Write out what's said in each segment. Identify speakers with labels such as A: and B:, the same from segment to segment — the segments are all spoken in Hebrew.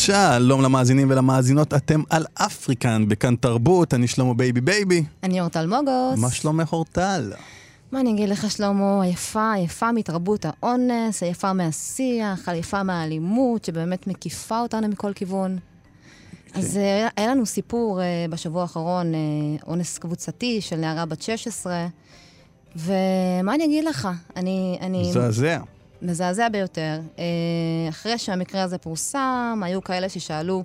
A: שלום למאזינים ולמאזינות, אתם על אפריקן, בכאן תרבות, אני שלמה בייבי בייבי.
B: אני אורטל מוגוס.
A: מה שלומך אורטל?
B: מה אני אגיד לך, שלמה, עייפה, עייפה מתרבות האונס, עייפה מהשיח, עייפה מהאלימות, שבאמת מקיפה אותנו מכל כיוון. כן. אז אה, היה לנו סיפור אה, בשבוע האחרון, אה, אונס קבוצתי של נערה בת 16, ומה אני אגיד לך? אני... אני...
A: מזעזע.
B: מזעזע ביותר. Uh, אחרי שהמקרה הזה פורסם, היו כאלה ששאלו,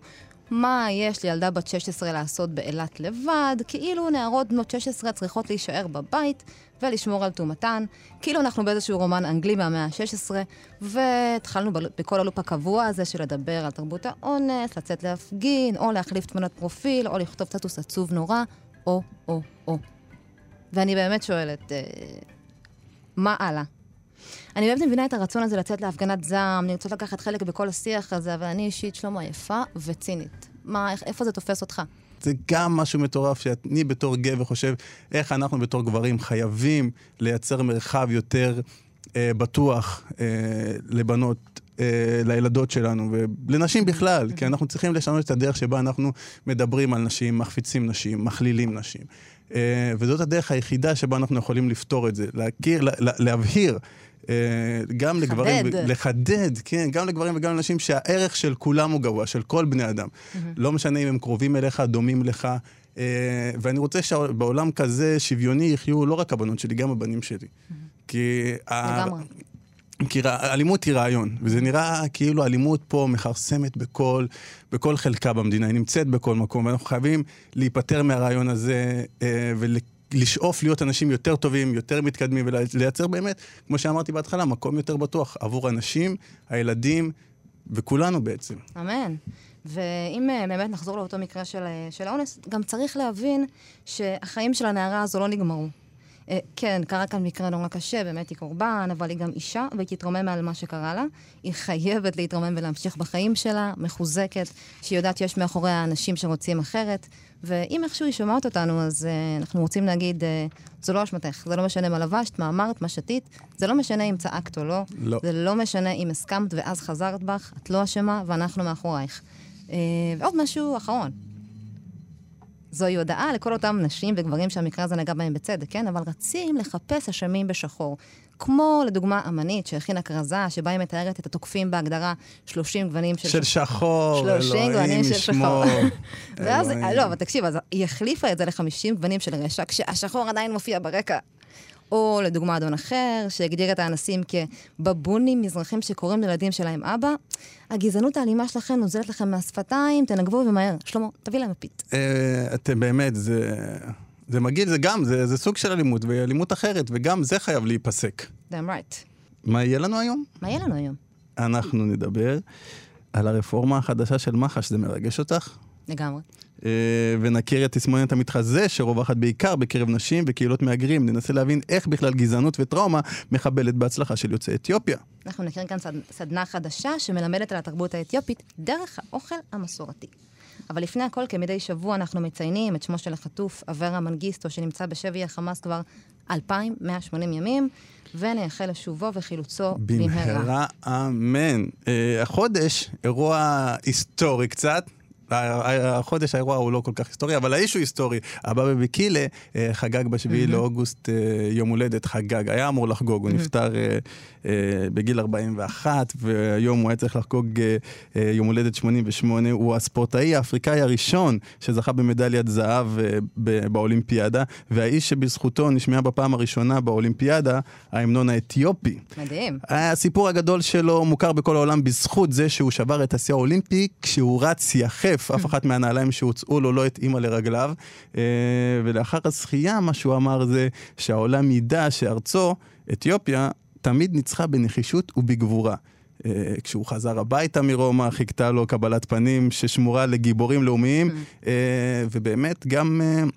B: מה יש לילדה בת 16 לעשות באילת לבד? כאילו נערות בנות 16 צריכות להישאר בבית ולשמור על טומאתן, כאילו אנחנו באיזשהו רומן אנגלי מהמאה ה-16, והתחלנו בכל הלופ הקבוע הזה של לדבר על תרבות האונס, לצאת להפגין, או להחליף תמונת פרופיל, או לכתוב סטטוס עצוב נורא, או, או, או. ואני באמת שואלת, אה, מה הלאה? אני באמת מבינה את הרצון הזה לצאת להפגנת זעם, רוצה לקחת חלק בכל השיח הזה, אבל אני אישית, שלמה, עייפה וצינית. מה, איך, איפה זה תופס אותך?
A: זה גם משהו מטורף שאני בתור גבר חושב איך אנחנו בתור גברים חייבים לייצר מרחב יותר אה, בטוח אה, לבנות. אה, לילדות שלנו ולנשים בכלל, כי אנחנו צריכים לשנות את הדרך שבה אנחנו מדברים על נשים, מחפיצים נשים, מכלילים נשים. אה, וזאת הדרך היחידה שבה אנחנו יכולים לפתור את זה, להכיר, לה, להבהיר אה, גם לחדד. לגברים, לחדד, כן, גם לגברים וגם לנשים, שהערך של כולם הוא גבוה, של כל בני אדם. Mm-hmm. לא משנה אם הם קרובים אליך, דומים לך. Uh, ואני רוצה שבעולם כזה שוויוני יחיו לא רק הבנות שלי, גם הבנים שלי. Mm-hmm.
B: כי... לגמרי.
A: כי אלימות היא רעיון, וזה נראה כאילו אלימות פה מכרסמת בכל, בכל חלקה במדינה, היא נמצאת בכל מקום, ואנחנו חייבים להיפטר מהרעיון הזה אה, לשאוף להיות אנשים יותר טובים, יותר מתקדמים, ולייצר באמת, כמו שאמרתי בהתחלה, מקום יותר בטוח עבור אנשים, הילדים וכולנו בעצם.
B: אמן. ואם אה, באמת נחזור לאותו מקרה של, אה, של האונס, גם צריך להבין שהחיים של הנערה הזו לא נגמרו. אה, כן, קרה כאן מקרה נורא קשה, באמת היא קורבן, אבל היא גם אישה, והיא תתרומם על מה שקרה לה. היא חייבת להתרומם ולהמשיך בחיים שלה, מחוזקת, שהיא יודעת שיש מאחוריה אנשים שרוצים אחרת. ואם איכשהו היא שומעת אותנו, אז uh, אנחנו רוצים להגיד, uh, זו לא אשמתך, זה לא משנה מה לבשת, מה אמרת, מה שתית, זה לא משנה אם צעקת או לא,
A: לא.
B: זה לא משנה אם הסכמת ואז חזרת בך, את לא אשמה ואנחנו מאחורייך. Uh, ועוד משהו אחרון. זוהי הודעה לכל אותם נשים וגברים שהמקרה הזה נגע בהם בצדק, כן? אבל רצים לחפש אשמים בשחור. כמו לדוגמה אמנית שהכינה כרזה שבה היא מתארת את התוקפים בהגדרה 30 גוונים של,
A: של שחור.
B: 30 גוונים של שחור. ואז, לא, אבל תקשיב, אז היא החליפה את זה ל-50 גוונים של רשע, כשהשחור עדיין מופיע ברקע. או לדוגמה אדון אחר, שהגדיר את האנסים כבבונים מזרחים שקוראים לילדים שלהם אבא. הגזענות האלימה שלכם נוזלת לכם מהשפתיים, תנגבו ומהר. שלמה, תביא להם מפית.
A: אה, אתם באמת, זה... זה מגעיל, זה גם, זה, זה סוג של אלימות, ואלימות אחרת, וגם זה חייב להיפסק.
B: damn right.
A: מה יהיה לנו היום?
B: מה יהיה לנו היום?
A: אנחנו נדבר על הרפורמה החדשה של מח"ש, זה מרגש אותך?
B: לגמרי.
A: אה, ונכיר את תסמונת המתחזה שרווחת בעיקר בקרב נשים וקהילות מהגרים. ננסה להבין איך בכלל גזענות וטראומה מחבלת בהצלחה של יוצאי אתיופיה.
B: אנחנו נכיר כאן סדנה חדשה שמלמדת על התרבות האתיופית דרך האוכל המסורתי. אבל לפני הכל, כמדי שבוע אנחנו מציינים את שמו של החטוף, אברה מנגיסטו, שנמצא בשבי החמאס כבר 2,180 ימים, ונייחל לשובו וחילוצו במהרה.
A: במהרה אמן. Uh, החודש, אירוע היסטורי קצת, החודש האירוע הוא לא כל כך היסטורי, אבל האיש הוא היסטורי. הבבא בקילה אה, חגג בשביעי לאוגוסט אה, יום הולדת, חגג, היה אמור לחגוג, הוא נפטר אה, בגיל 41, והיום הוא היה צריך לחגוג יום הולדת 88. הוא הספורטאי האפריקאי הראשון שזכה במדליית זהב באולימפיאדה, והאיש שבזכותו נשמעה בפעם הראשונה באולימפיאדה, ההמנון האתיופי.
B: מדהים.
A: הסיפור הגדול שלו מוכר בכל העולם בזכות זה שהוא שבר את השיא האולימפי כשהוא רץ יחף. אף אחת מהנעליים שהוצאו לו לא התאימה לרגליו. אה, ולאחר הזכייה, מה שהוא אמר זה שהעולם ידע שארצו, אתיופיה, תמיד ניצחה בנחישות ובגבורה. אה, כשהוא חזר הביתה מרומא, חיכתה לו קבלת פנים ששמורה לגיבורים לאומיים, אה, ובאמת גם... אה,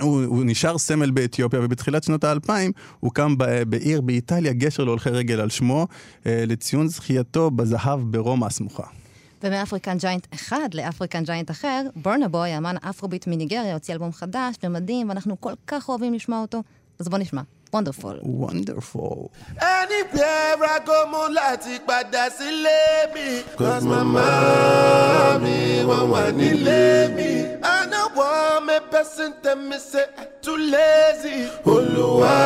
A: הוא, הוא נשאר סמל באתיופיה, ובתחילת שנות האלפיים הוקם בעיר באיטליה גשר להולכי רגל על שמו, לציון זכייתו בזהב ברומא הסמוכה.
B: ומ African giant אחד ל African giant אחר, בורנה בוי, אמן אפרוביט מניגריה, הוציא אלבום חדש ומדהים, ואנחנו כל כך אוהבים לשמוע אותו, אז בוא נשמע. Wonderful.
A: Wonderful.
C: Anywhere I go mo láti padà sílé mi. Cause mama mi wọ́n wà nílé mi. I no want me person tell me say I too lazy. Olúwa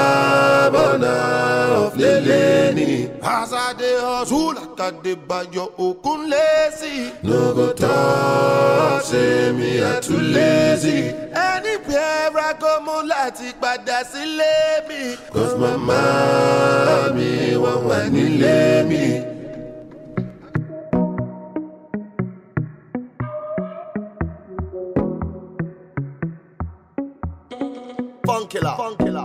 C: bọ̀nà ọ̀flẹ̀lẹ̀ ni. As I dey hustle like I dey bayo okun lazy. No go talk say me I too lazy. Anywhere I go mo láti padà sílé mi. Cause mama mi wọ́n wà nílé mi. Funkilla. Funkilla.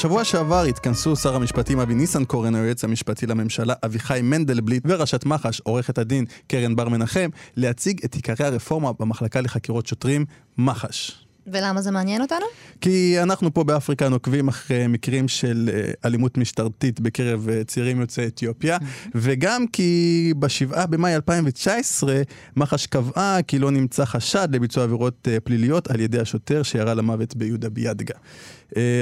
A: בשבוע שעבר התכנסו שר המשפטים אבי ניסנקורן, היועץ המשפטי לממשלה אביחי מנדלבליט וראשת מח"ש, עורכת הדין קרן בר מנחם, להציג את עיקרי הרפורמה במחלקה לחקירות שוטרים, מח"ש.
B: ולמה זה מעניין אותנו?
A: כי אנחנו פה באפריקה נוקבים אחרי מקרים של אה, אלימות משטרתית בקרב אה, צעירים יוצאי אתיופיה, וגם כי בשבעה במאי 2019 מח"ש קבעה כי לא נמצא חשד לביצוע עבירות אה, פליליות על ידי השוטר שירה למוות ביהודה ביאדגה.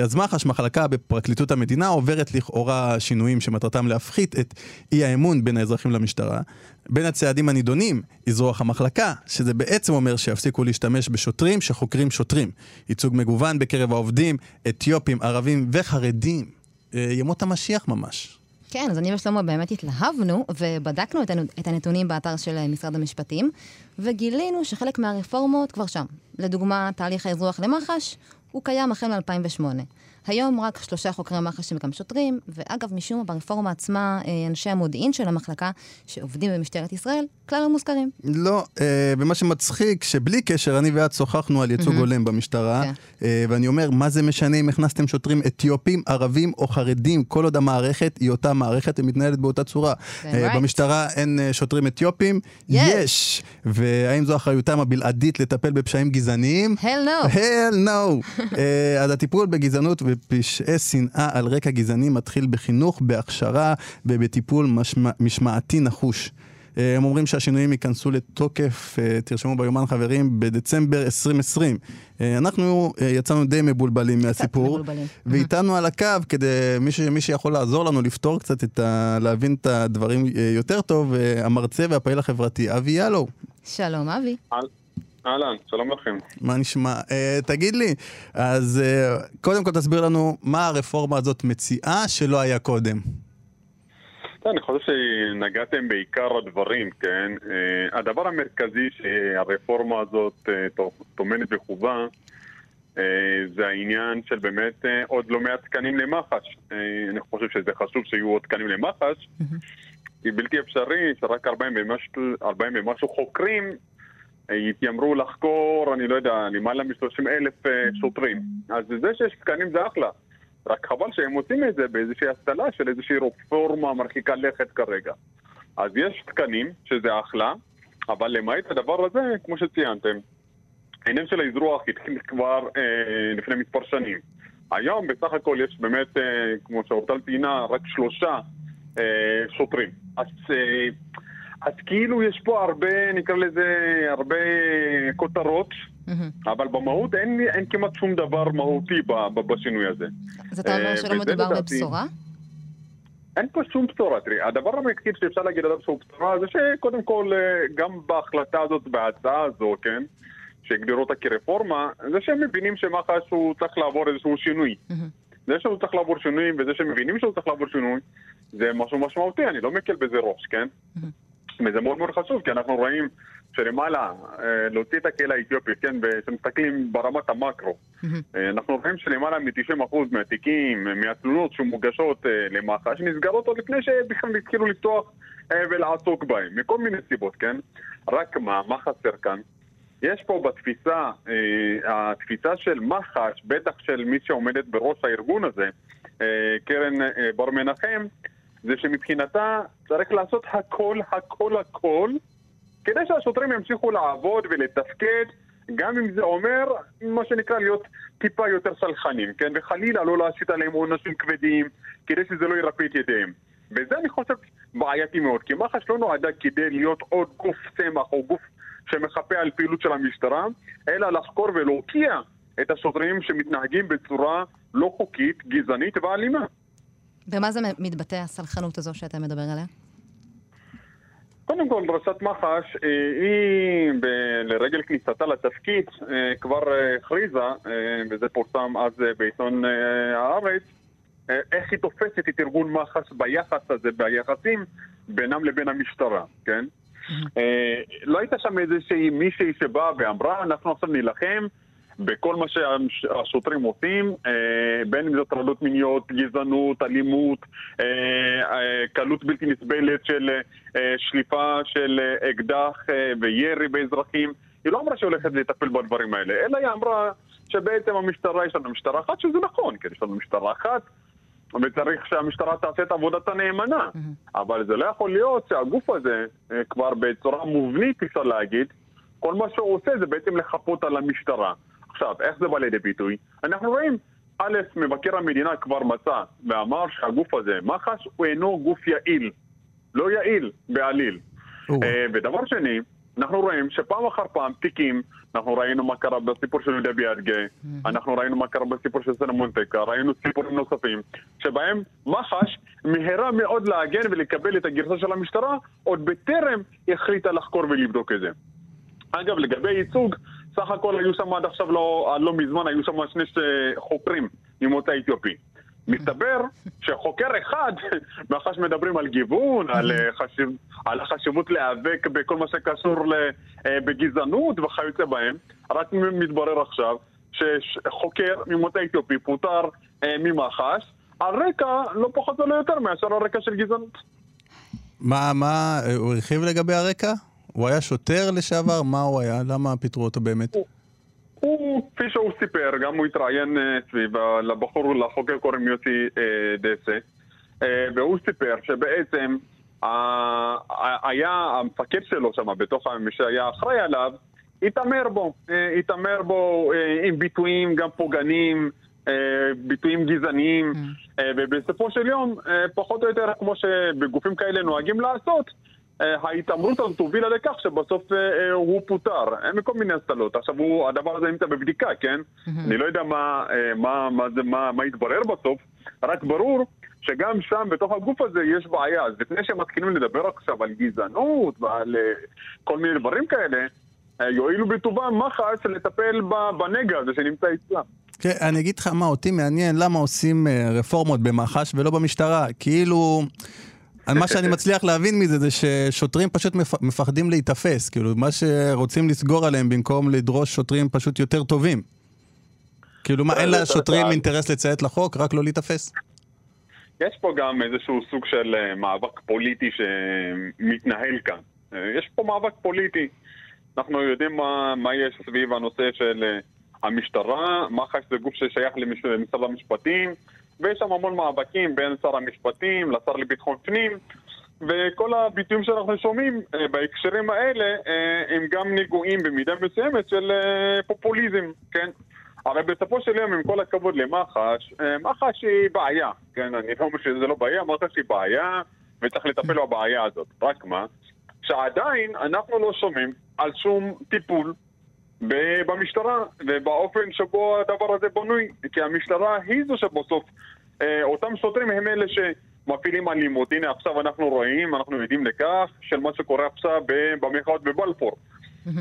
A: אז מח"ש, מחלקה בפרקליטות המדינה, עוברת לכאורה שינויים שמטרתם להפחית את אי האמון בין האזרחים למשטרה. בין הצעדים הנידונים, אזרוח המחלקה, שזה בעצם אומר שיפסיקו להשתמש בשוטרים שחוקרים שוטרים. ייצוג מגוון בקרב העובדים, אתיופים, ערבים וחרדים. אה, ימות המשיח ממש.
B: כן, אז אני ושלמה באמת התלהבנו, ובדקנו את, הנתונים באתר של אה, משרד המשפטים, וגילינו שחלק מהרפורמות כבר שם. לדוגמה, תהליך האזרוח למח"ש, הוא קיים החל מ-2008. היום רק שלושה חוקרי מח"ש הם גם שוטרים, ואגב, משום מה ברפורמה עצמה, אה, אנשי המודיעין של המחלקה, שעובדים במשטרת ישראל, כלל לא מוזכרים.
A: לא, אה, ומה שמצחיק, שבלי קשר, אני ואת שוחחנו על ייצוג הולם במשטרה,
B: כן.
A: אה, ואני אומר, מה זה משנה אם הכנסתם שוטרים אתיופים, ערבים או חרדים, כל עוד המערכת היא אותה מערכת ומתנהלת באותה צורה.
B: כן,
A: אה,
B: right.
A: במשטרה אין שוטרים אתיופים?
B: יש.
A: יש. והאם זו אחריותם הבלעדית לטפל בפשעים גזעניים?
B: Hell no.
A: hell no. אז הטיפול בגזענות בפשעי שנאה על רקע גזעני מתחיל בחינוך, בהכשרה ובטיפול משמע, משמעתי נחוש. אה, הם אומרים שהשינויים ייכנסו לתוקף, אה, תרשמו ביומן חברים, בדצמבר 2020. אה, אנחנו יצאנו די מבולבלים מהסיפור,
B: מבולבלים.
A: ואיתנו על הקו, כדי מי, ש, מי שיכול לעזור לנו לפתור קצת את ה... להבין את הדברים יותר טוב, המרצה והפעיל החברתי אבי ילו.
B: שלום, אבי.
D: אהלן, שלום לכם.
A: מה נשמע? Uh, תגיד לי, אז uh, קודם כל תסביר לנו מה הרפורמה הזאת מציעה שלא היה קודם.
D: טוב, אני חושב שנגעתם בעיקר הדברים, כן? אה, הדבר המרכזי שהרפורמה הזאת טומנת בחובה אה, זה העניין של באמת אה, עוד לא מעט תקנים למח"ש. אה, אני חושב שזה חשוב שיהיו עוד תקנים למח"ש. כי בלתי אפשרי שרק 40 ומשהו, 40 ומשהו חוקרים יתיימרו לחקור, אני לא יודע, למעלה מ-30 אלף אה, שוטרים. אז זה שיש תקנים זה אחלה. רק חבל שהם עושים את זה באיזושהי הסטלה של איזושהי רפורמה מרחיקה לכת כרגע. אז יש תקנים, שזה אחלה, אבל למעט הדבר הזה, כמו שציינתם, העניין של האזרוח התחיל כבר אה, לפני מספר שנים. היום בסך הכל יש באמת, אה, כמו שאורטל ציינה, רק שלושה אה, שוטרים. אז, אה, אז כאילו יש פה הרבה, נקרא לזה, הרבה כותרות. אבל במהות אין, אין כמעט שום דבר מהותי ב, ב, בשינוי הזה.
B: אז אתה אומר
D: אה,
B: שלא מדובר בבשורה?
D: אין פה שום בשורה, תראי, הדבר המרכזי שאפשר להגיד עליו שהוא בשורה זה שקודם כל, אה, גם בהחלטה הזאת, בהצעה הזו, כן, שהגדירו אותה כרפורמה, זה שהם מבינים שמח"ש הוא צריך לעבור איזשהו שינוי. זה שהוא צריך לעבור שינוי וזה שמבינים שהוא צריך לעבור שינוי, זה משהו משמעותי, אני לא מקל בזה ראש, כן? וזה מאוד מאוד חשוב, כי אנחנו רואים שלמעלה, אה, להוציא את הקהילה האתיופית, כן, כשמסתכלים ברמת המקרו. אה, אנחנו רואים שלמעלה מ-90% מהתיקים, אה, מהתלונות שמוגשות למח"ש, נסגרות עוד לפני שבכלל התחילו לפתוח ולעסוק בהם, מכל מיני סיבות, כן? רק מה, מה חסר כאן? יש פה בתפיסה, התפיסה של מח"ש, בטח של מי שעומדת בראש הארגון הזה, קרן בר מנחם, זה שמבחינתה צריך לעשות הכל, הכל, הכל, כדי שהשוטרים ימשיכו לעבוד ולתפקד, גם אם זה אומר, מה שנקרא, להיות טיפה יותר סלחנים, כן? וחלילה לא להשית עליהם עונשים כבדים, כדי שזה לא ירפא את ידיהם. וזה אני חושב בעייתי מאוד, כי מח"ש לא נועדה כדי להיות עוד גוף צמח או גוף שמחפה על פעילות של המשטרה, אלא לחקור ולהוקיע את השוטרים שמתנהגים בצורה לא חוקית, גזענית ואלימה.
B: במה זה מתבטא הסלחנות הזו שאתה מדבר עליה?
D: קודם כל, ראשת מח"ש, אה, היא לרגל כניסתה לתפקיד אה, כבר אה, הכריזה, וזה פורסם אז בעיתון הארץ, איך היא תופסת את ארגון מח"ש ביחס הזה, ביחסים בינם לבין המשטרה, כן? אה, לא הייתה שם איזושהי מישהי שבאה ואמרה, אנחנו עכשיו נילחם בכל מה שהשוטרים עושים, אה, בין אם זה הטרדות מיניות, גזענות, אלימות, אה, אה, קלות בלתי נסבלת של שליפה של אקדח וירי באזרחים. היא לא אמרה שהיא הולכת לטפל בדברים האלה, אלא היא אמרה שבעצם המשטרה, יש לנו משטרה אחת, שזה נכון, כן, יש לנו משטרה אחת, וצריך שהמשטרה תעשה את עבודתה נאמנה. אבל זה לא יכול להיות שהגוף הזה, כבר בצורה מובנית אפשר להגיד, כל מה שהוא עושה זה בעצם לחפות על המשטרה. עכשיו, איך זה בא לידי ביטוי? אנחנו רואים, א', מבקר המדינה כבר מצא ואמר שהגוף הזה, מח"ש, הוא אינו גוף יעיל. לא יעיל בעליל. אה, ודבר שני, אנחנו רואים שפעם אחר פעם תיקים, אנחנו ראינו מה קרה בסיפור של יהודה ביאדגה, אנחנו ראינו מה קרה בסיפור של סלמון טקה, ראינו סיפורים נוספים, שבהם מח"ש מהרה מאוד להגן ולקבל את הגרסה של המשטרה, עוד בטרם החליטה לחקור ולבדוק את זה. אגב, לגבי ייצוג, סך הכל היו שם עד עכשיו לא, לא מזמן, היו שם שני חוקרים ממוצא אתיופי. מסתבר שחוקר אחד, מאחר שמדברים על גיוון, על, אה, חשיב, על החשיבות להיאבק בכל מה שקשור אה, בגזענות וכיוצא בהם, רק מתברר עכשיו שחוקר ממוצא אתיופי פוטר אה, ממח"ש על רקע לא פחות ולא יותר מאשר על רקע של גזענות.
A: מה, מה, הוא הרחיב לגבי הרקע? הוא היה שוטר לשעבר? מה הוא היה? למה פיטרו אותו באמת?
D: הוא, כפי שהוא סיפר, גם הוא התראיין אה, סביב, לבחור, לחוקר קוראים יוסי אה, דסה, אה, והוא סיפר שבעצם היה המפקד שלו שם, בתוך מי שהיה אחראי עליו, התעמר בו, התעמר בו עם ביטויים גם פוגעניים, ביטויים גזעניים, אה, ובסופו של יום, פחות או יותר כמו שבגופים כאלה נוהגים לעשות, ההתעמרות הזאת הובילה לכך שבסוף אה, אה, הוא פוטר, אה, מכל מיני הצלות. עכשיו, הוא, הדבר הזה נמצא בבדיקה, כן? אני לא יודע מה, אה, מה, מה, זה, מה, מה יתברר בסוף, רק ברור שגם שם, בתוך הגוף הזה, יש בעיה. אז לפני שמתחילים לדבר עכשיו על גזענות ועל אה, כל מיני דברים כאלה, אה, יואילו בטובם מח"ש לטפל בנגע הזה שנמצא אצלם.
A: כן, אני אגיד לך מה אותי מעניין, למה עושים אה, רפורמות במח"ש ולא במשטרה. כאילו, מה שאני מצליח להבין מזה זה ששוטרים פשוט מפ- מפחדים להיתפס. כאילו, מה שרוצים לסגור עליהם במקום לדרוש שוטרים פשוט יותר טובים. כאילו, מה, אין
D: זה
A: לשוטרים. אינטרס לציית לחוק, רק לא להיתפס?
D: יש פה גם איזשהו סוג של אה, מאבק פוליטי שמתנהל כאן. אה, יש פה מאבק פוליטי. אנחנו יודעים מה, מה יש סביב הנושא של אה, המשטרה, מח"ש זה גוף ששייך למש- למשרד המשפטים, ויש שם המון מאבקים בין שר המשפטים לשר לביטחון פנים, וכל הביטויים שאנחנו שומעים אה, בהקשרים האלה אה, הם גם נגועים במידה מסוימת של אה, פופוליזם, כן? הרי בסופו של יום, עם כל הכבוד למח"ש, מח"ש היא בעיה, כן? אני לא אומר שזה לא בעיה, מח"ש היא בעיה, וצריך לטפל בבעיה הזאת. רק מה? שעדיין אנחנו לא שומעים על שום טיפול במשטרה, ובאופן שבו הדבר הזה בנוי, כי המשטרה היא זו שבסוף, אה, אותם שוטרים הם אלה שמפעילים אלימות. הנה עכשיו אנחנו רואים, אנחנו עדים לכך, של מה שקורה עכשיו במחאות בבלפור.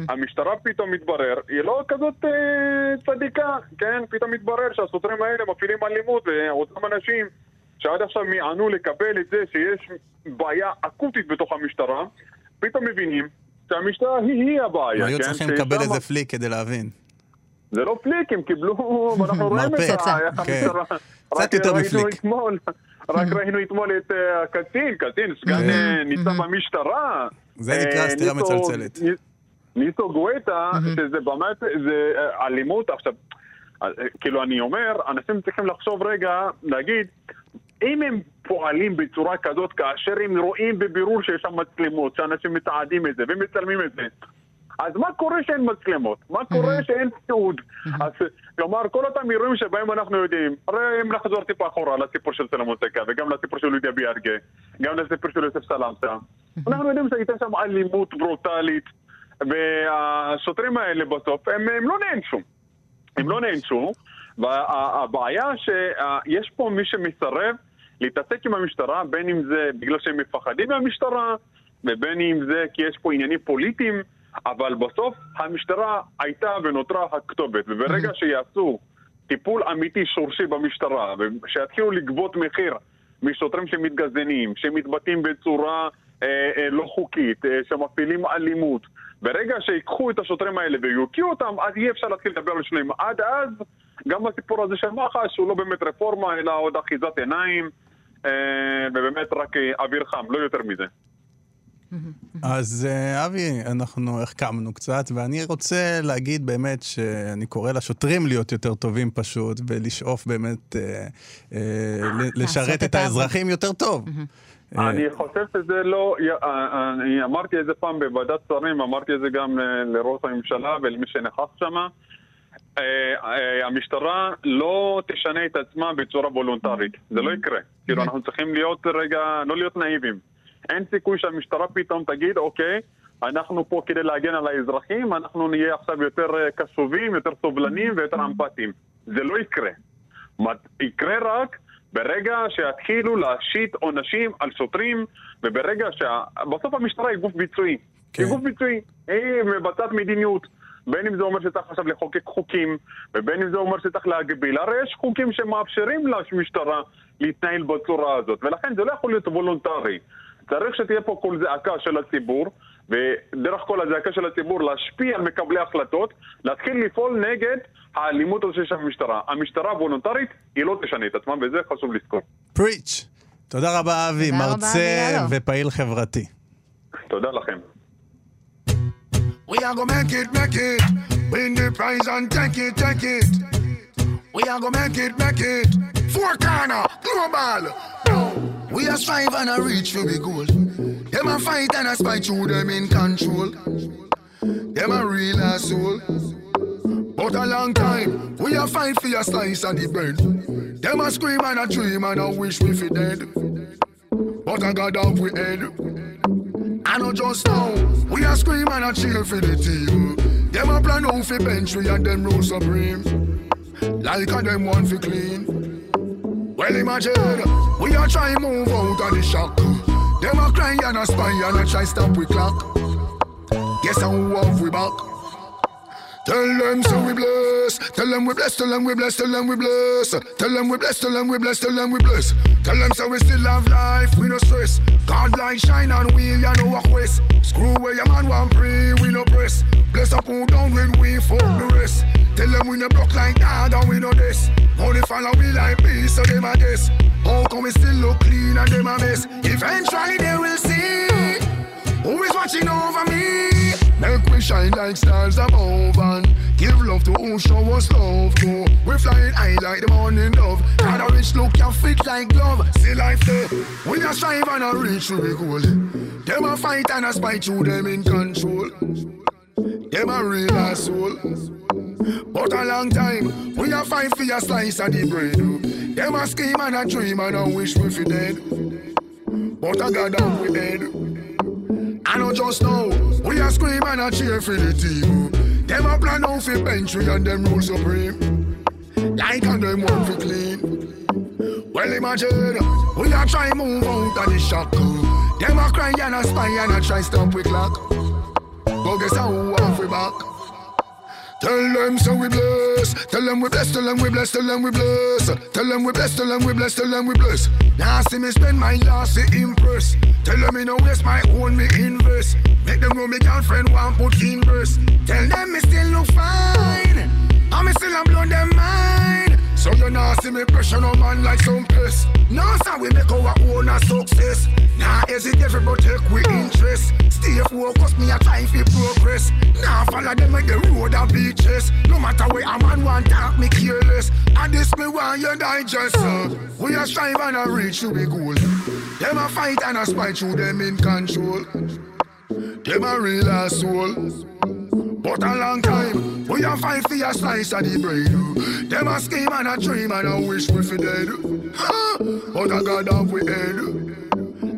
D: המשטרה פתאום מתברר, היא לא כזאת אה, צדיקה, כן? פתאום מתברר שהשוטרים האלה מפעילים אלימות, ואותם אנשים שעד עכשיו מיענו לקבל את זה שיש בעיה אקוטית בתוך המשטרה, פתאום מבינים שהמשטרה היא-היא הבעיה,
A: היו
D: כן?
A: צריכים לקבל איזה פליק כדי להבין.
D: זה לא פליק, הם קיבלו, ואנחנו רואים את
A: כן.
D: המשטרה...
A: קצת יותר מפליק.
D: רק ראינו אתמול את אה, הקצין, קצין, סגן אה, ניצב במשטרה.
A: זה נקרא
D: אה,
A: סטירה מצלצלת.
D: ניס- ניסו גואטה, שזה באמת, זה אלימות. עכשיו, כאילו אני אומר, אנשים צריכים לחשוב רגע, להגיד, אם הם פועלים בצורה כזאת כאשר הם רואים בבירור שיש שם מצלמות, שאנשים מתעדים את זה ומצלמים את זה, אז מה קורה שאין מצלמות? מה קורה שאין תיעוד? אז כלומר, כל אותם אירועים שבהם אנחנו יודעים, הרי אם נחזור טיפה אחורה לסיפור של סלמון סקה וגם לסיפור של לידיה ביארגה, גם לסיפור של יוסף סלמסה, אנחנו יודעים שהייתה שם אלימות ברוטלית, והשוטרים האלה בסוף, הם, הם לא נענשו. הם לא נענשו, והבעיה שיש פה מי שמסרב להתעסק עם המשטרה, בין אם זה בגלל שהם מפחדים מהמשטרה, ובין אם זה כי יש פה עניינים פוליטיים, אבל בסוף המשטרה הייתה ונותרה הכתובת, וברגע שיעשו טיפול אמיתי שורשי במשטרה, ושיתחילו לגבות מחיר משוטרים שמתגזענים, שמתבטאים בצורה אה, אה, לא חוקית, אה, שמפעילים אלימות. ברגע שיקחו את השוטרים האלה ויוקיעו אותם, אז יהיה אפשר להתחיל לדבר על שלהם. עד אז, גם הסיפור הזה של מח"ש הוא לא באמת רפורמה, אלא עוד אחיזת עיניים, ובאמת רק אה, אוויר חם, לא יותר מזה.
A: אז אה, אבי, אנחנו החכמנו קצת, ואני רוצה להגיד באמת שאני קורא לשוטרים להיות יותר טובים פשוט, ולשאוף באמת אה, אה, לשרת
B: את
A: האזרחים יותר טוב. אה,
D: אני חושב שזה לא, אה, אני אמרתי את זה פעם בוועדת שרים, אמרתי את זה גם לראש הממשלה ולמי שנכח שם. המשטרה לא תשנה את עצמה בצורה וולונטרית, זה לא יקרה. כאילו אנחנו צריכים להיות רגע, לא להיות נאיבים. אין סיכוי שהמשטרה פתאום תגיד, אוקיי, אנחנו פה כדי להגן על האזרחים, אנחנו נהיה עכשיו יותר אה, קשובים, יותר סובלניים ויותר אמפתיים. זה לא יקרה. יקרה רק ברגע שיתחילו להשית עונשים על שוטרים, וברגע שה... בסוף המשטרה היא גוף ביצועי.
A: כן.
D: היא גוף ביצועי, היא מבצעת מדיניות. בין אם זה אומר שצריך עכשיו לחוקק חוקים, ובין אם זה אומר שצריך להגביל. הרי יש חוקים שמאפשרים למשטרה להתנהל בצורה הזאת, ולכן זה לא יכול להיות וולונטרי. צריך שתהיה פה קול זעקה של הציבור, ודרך כל הזעקה של הציבור להשפיע על מקבלי החלטות, להתחיל לפעול נגד האלימות הזו שיש במשטרה. המשטרה וולונטרית, היא לא תשנה את עצמה, וזה חשוב לזכור.
A: פריץ'. תודה רבה, אבי,
B: תודה רבה,
A: מרצה
B: ילו.
A: ופעיל חברתי.
D: תודה לכם.
C: We are gonna make it, make it. Win the prize and take it, take it. We are gonna make it, make it. Four corner, global. We are strive and a reach for the goal. Them a fight and a spite through them in control. Them a real asshole.
E: But a long time, we a fight for your slice of the bread. Them a scream and a dream and a wish we fi dead. But I got off we head. I know just now, we a scream and a cheer for the team. Them a plan out fi bench we and them rule supreme. Like a them one fi clean. Well imagine, we a try move out of the shock. Them a cry and a spy and a try stop we clock. Guess how have we back? Tell them so we bless. Tell them we bless. Tell them we bless. Tell them we bless. Tell them we bless. Tell them we bless. Tell them we bless. Tell them so we still have life. We no stress. God light shine on we and no walk west. Screw where your man want pray. We no press. Bless up who down when we fuck the rest. Tell them we no block like God and we no this. Only follow we like peace so them a guess. How come we still look clean and them a mess? Eventually they will see. Who is watching over me? Make we shine like stars above and give love to who show us love to. We flying high like the morning dove. Got a rich look can fit like glove. See life there. We a strive and a reach to the goal. Them a fight and a spite to them in control. Them a real asshole. But a long time, we a fight for a slice of the bread. Them a scheme and a dream and a wish we fi dead. But I got down we head. I know just now, we a scream and a cheer for the team. Them a plan out for bench we and them rule supreme. Like and them want for clean. Well imagine, we a try move out of the shock. Them a cry and a spy and a try stop we clock. Go guess how we back. Tell them so we bless. Tell them we bless. Tell them we bless. Tell them we bless. Tell them we bless. Tell them we bless. Tell them we bless. Now see me spend my last to impress. Tell them me no waste my own me invest. Make them know me girlfriend want put in verse. Tell them me still look fine. And me still am blow them mind. So you know see me pressure no man like some pest. No sir we make our own a success. Now hesitate but take we interest. Stay focused me a try fi progress. Now follow them like the road a beaches. No matter where a man want talk me careless. And this me want you digest. Uh. We a strive and a reach to be goal. Them a fight and a spite through them in control. Them a real asshole. But a long time, we a fight for a slice of the bread. Them a scheme and a dream and a wish we fi dead. Ha! But a God have we head.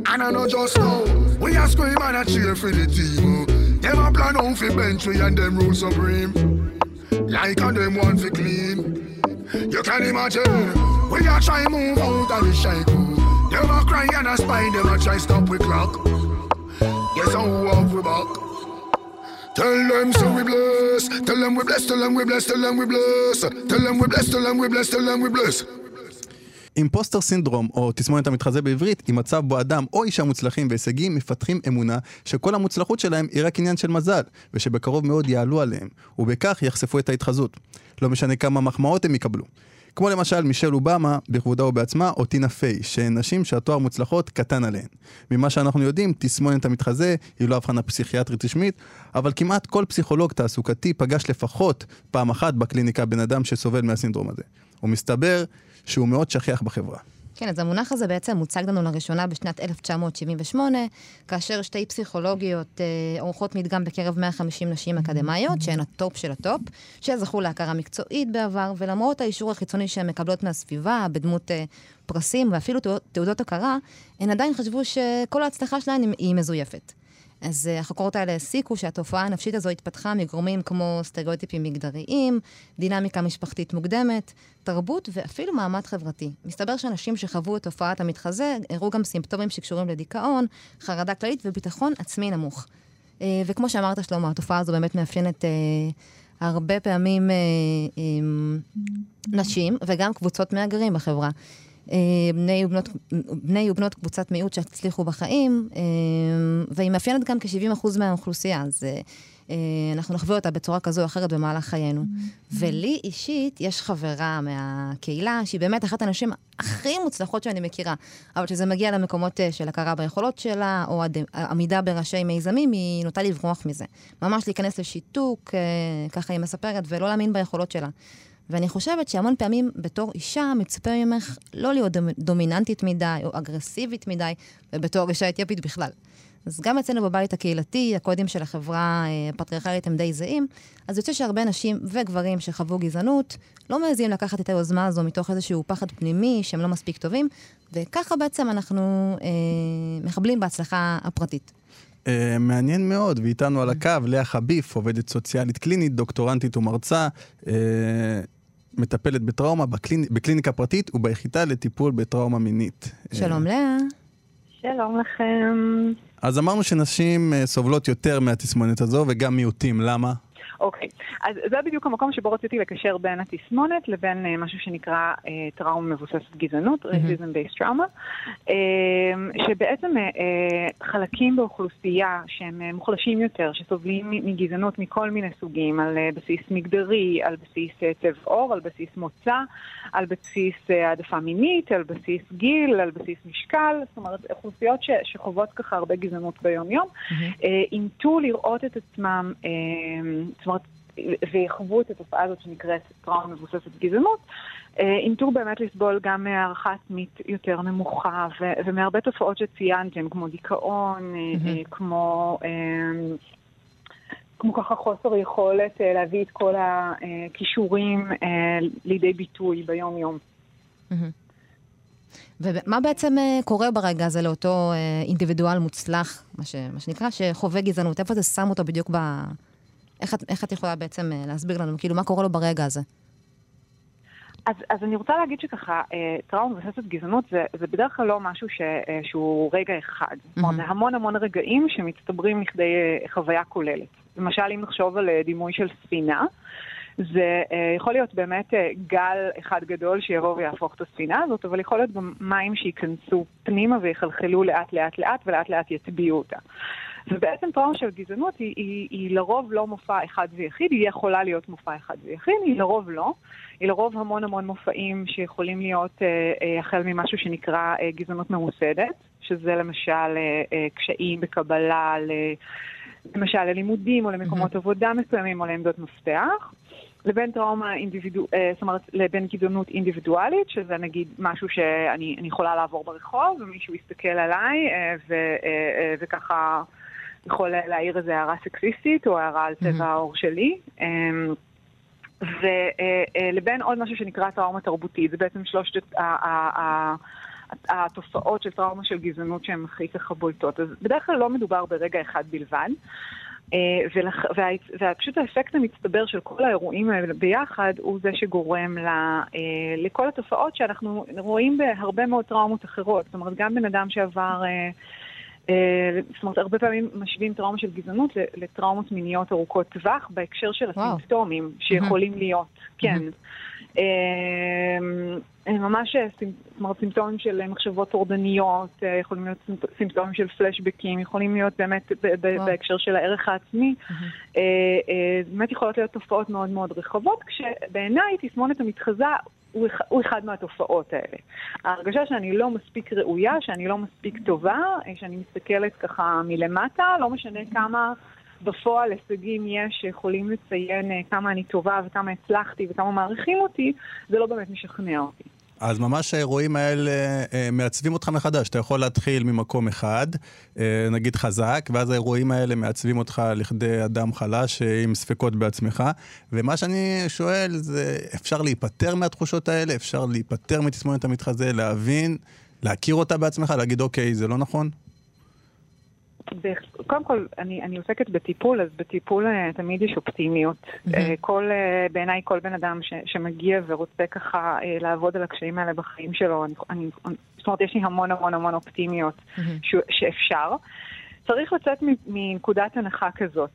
E: And I know just now, we a scream and a cheer for the team. Them a plan out fi bench we and them rule supreme. Like and them want fi clean. You can imagine, we a try move out of the shackle. Them a cry and a spy, them a try stop we clock. Guess how have we back? Tell them so we bless. Tell them we bless. Tell them we bless. Tell them we bless. Tell them we bless. Tell them we bless. Tell them we bless.
A: אימפוסטר סינדרום, או תסמונת המתחזה בעברית, היא מצב בו אדם או אישה מוצלחים והישגים מפתחים אמונה שכל המוצלחות שלהם היא רק עניין של מזל, ושבקרוב מאוד יעלו עליהם, ובכך יחשפו את ההתחזות. לא משנה כמה מחמאות הם יקבלו. כמו למשל מישל אובמה, בכבודה ובעצמה, או טינה פיי, שהן נשים שהתואר מוצלחות קטן עליהן. ממה שאנחנו יודעים, תסמונת המתחזה היא לא הבחנה פסיכיאטרית רשמית, אבל כמעט כל פסיכולוג תעסוקתי פגש לפחות פעם אחת בקליניקה בן אדם שסובל מהסינדרום הזה. ומסתבר שהוא מאוד שכיח בחברה.
B: כן, אז המונח הזה בעצם מוצג לנו לראשונה בשנת 1978, כאשר שתי פסיכולוגיות אה, עורכות מדגם בקרב 150 נשים אקדמאיות, שהן הטופ של הטופ, שזכו להכרה מקצועית בעבר, ולמרות האישור החיצוני שהן מקבלות מהסביבה, בדמות אה, פרסים ואפילו תעודות, הכרה, הן עדיין חשבו שכל ההצלחה שלהן היא מזויפת. אז אה, החוקרות האלה הסיקו שהתופעה הנפשית הזו התפתחה מגורמים כמו סטריאוטיפים מגדריים, דינמיקה משפחתית מוקדמת, תרבות ואפילו מעמד חברתי. מסתבר שאנשים שחוו את תופעת המתחזה הראו גם סימפטומים שקשורים לדיכאון, חרדה כללית וביטחון עצמי נמוך. Uh, וכמו שאמרת, שלמה, התופעה הזו באמת מאפיינת uh, הרבה פעמים נשים וגם קבוצות מהגרים בחברה. בני ובנות, בני ובנות קבוצת מיעוט שהצליחו בחיים, אה, והיא מאפיינת גם כ-70% מהאוכלוסייה, אז אה, אה, אנחנו נחווה אותה בצורה כזו או אחרת במהלך חיינו. ולי אישית יש חברה מהקהילה, שהיא באמת אחת הנשים הכי מוצלחות שאני מכירה, אבל כשזה מגיע למקומות של הכרה ביכולות שלה, או עמידה בראשי מיזמים, היא נוטה לברוח מזה. ממש להיכנס לשיתוק, ככה היא מספרת, ולא להאמין ביכולות שלה. ואני חושבת שהמון פעמים בתור אישה מצפה ממך לא להיות דומ- דומיננטית מדי או אגרסיבית מדי, ובתור אישה אתיופית בכלל. אז גם אצלנו בבית הקהילתי, הקודים של החברה אה, הפטריארכלית הם די זהים, אז יוצא שהרבה נשים וגברים שחוו גזענות לא מעזים לקחת את היוזמה הזו מתוך איזשהו פחד פנימי שהם לא מספיק טובים, וככה בעצם אנחנו אה, מחבלים בהצלחה הפרטית.
A: Uh, מעניין מאוד, ואיתנו על הקו לאה חביף, עובדת סוציאלית קלינית, דוקטורנטית ומרצה, uh, מטפלת בטראומה בקליני, בקליניקה פרטית וביחידה לטיפול בטראומה מינית.
B: שלום לאה.
F: שלום לכם.
A: אז אמרנו שנשים uh, סובלות יותר מהתסמונת הזו, וגם מיעוטים, למה?
F: אוקיי, אז זה בדיוק המקום שבו רציתי לקשר בין התסמונת לבין uh, משהו שנקרא uh, טראומה מבוססת גזענות, racism based trauma, uh, שבעצם uh, uh, חלקים באוכלוסייה שהם uh, מוחלשים יותר, שסובלים מגזענות מכל מיני סוגים, על uh, בסיס מגדרי, על בסיס uh, צבע עור, על בסיס מוצא, על בסיס uh, העדפה מינית, על בסיס גיל, על בסיס משקל, זאת אומרת, אוכלוסיות ש, שחוות ככה הרבה גזענות ביום-יום, אימתו uh, לראות את עצמם, uh, זאת אומרת, ויחוו את התופעה הזאת שנקראת טראומה מבוססת גזענות, אימתו באמת לסבול גם מהערכה עצמית יותר נמוכה ו- ומהרבה תופעות שציינתם, כמו דיכאון, mm-hmm. כמו... כמו ככה חוסר יכולת להביא את כל הכישורים לידי ביטוי ביום-יום.
B: ומה בעצם קורה ברגע הזה לאותו אינדיבידואל מוצלח, מה, ש, מה שנקרא, שחווה גזענות? איפה זה שם אותו בדיוק ב... איך את, איך את יכולה בעצם להסביר לנו, כאילו, מה קורה לו ברגע הזה?
F: אז, אז אני רוצה להגיד שככה, טראומה מבוססת גזענות זה, זה בדרך כלל לא משהו ש, שהוא רגע אחד. Mm-hmm. אומרת, זה המון המון רגעים שמצטברים לכדי חוויה כוללת. למשל, אם נחשוב על דימוי של ספינה, זה יכול להיות באמת גל אחד גדול שיבוא ויהפוך את הספינה הזאת, אבל יכול להיות גם מים שייכנסו פנימה ויחלחלו לאט לאט לאט ולאט לאט יטביעו אותה. ובעצם טראומה של גזענות היא, היא, היא לרוב לא מופע אחד ויחיד, היא יכולה להיות מופע אחד ויחיד, היא לרוב לא. היא לרוב המון המון מופעים שיכולים להיות אה, אה, החל ממשהו שנקרא אה, גזענות ממוסדת, שזה למשל אה, אה, קשיים בקבלה, ל, למשל ללימודים או למקומות mm-hmm. עבודה מסוימים או לעמדות מפתח. לבין טראומה אינדיבידואלית, זאת אומרת, לבין גזענות אינדיבידואלית, שזה נגיד משהו שאני יכולה לעבור ברחוב, ומישהו יסתכל עליי, ו, וככה יכול להעיר איזו הערה סקסיסטית, או הערה על צבע העור שלי. ולבין עוד משהו שנקרא טראומה תרבותית, זה בעצם שלושת התופעות של טראומה של גזענות שהן הכי ככה בולטות. אז בדרך כלל לא מדובר ברגע אחד בלבד. ופשוט האפקט המצטבר של כל האירועים האלה ביחד הוא זה שגורם לכל התופעות שאנחנו רואים בהרבה מאוד טראומות אחרות. זאת אומרת, גם בן אדם שעבר... זאת אומרת, הרבה פעמים משווים טראומה של גזענות לטראומות מיניות ארוכות טווח בהקשר של הסימפטומים שיכולים להיות, כן. ממש סימפטומים של מחשבות טורדניות, יכולים להיות סימפטומים של פלשבקים, יכולים להיות באמת בהקשר של הערך העצמי. באמת יכולות להיות תופעות מאוד מאוד רחבות, כשבעיניי תסמונת המתחזה הוא, הוא אחד מהתופעות האלה. ההרגשה שאני לא מספיק ראויה, שאני לא מספיק טובה, שאני מסתכלת ככה מלמטה, לא משנה כמה בפועל הישגים יש שיכולים לציין כמה אני טובה וכמה הצלחתי וכמה מעריכים אותי, זה לא באמת משכנע אותי.
A: אז ממש האירועים האלה אה, מעצבים אותך מחדש. אתה יכול להתחיל ממקום אחד, אה, נגיד חזק, ואז האירועים האלה מעצבים אותך לכדי אדם חלש אה, עם ספקות בעצמך. ומה שאני שואל זה, אפשר להיפטר מהתחושות האלה? אפשר להיפטר מתסמונת המתחזה, להבין, להכיר אותה בעצמך, להגיד, אוקיי, זה לא נכון?
F: קודם כל, אני, אני עוסקת בטיפול, אז בטיפול uh, תמיד יש אופטימיות. Mm-hmm. כל, uh, בעיניי כל בן אדם ש, שמגיע ורוצה ככה לעבוד על הקשיים האלה בחיים שלו, אני, אני, זאת אומרת, יש לי המון המון המון אופטימיות mm-hmm. ש, שאפשר. צריך לצאת מנקודת הנחה כזאת.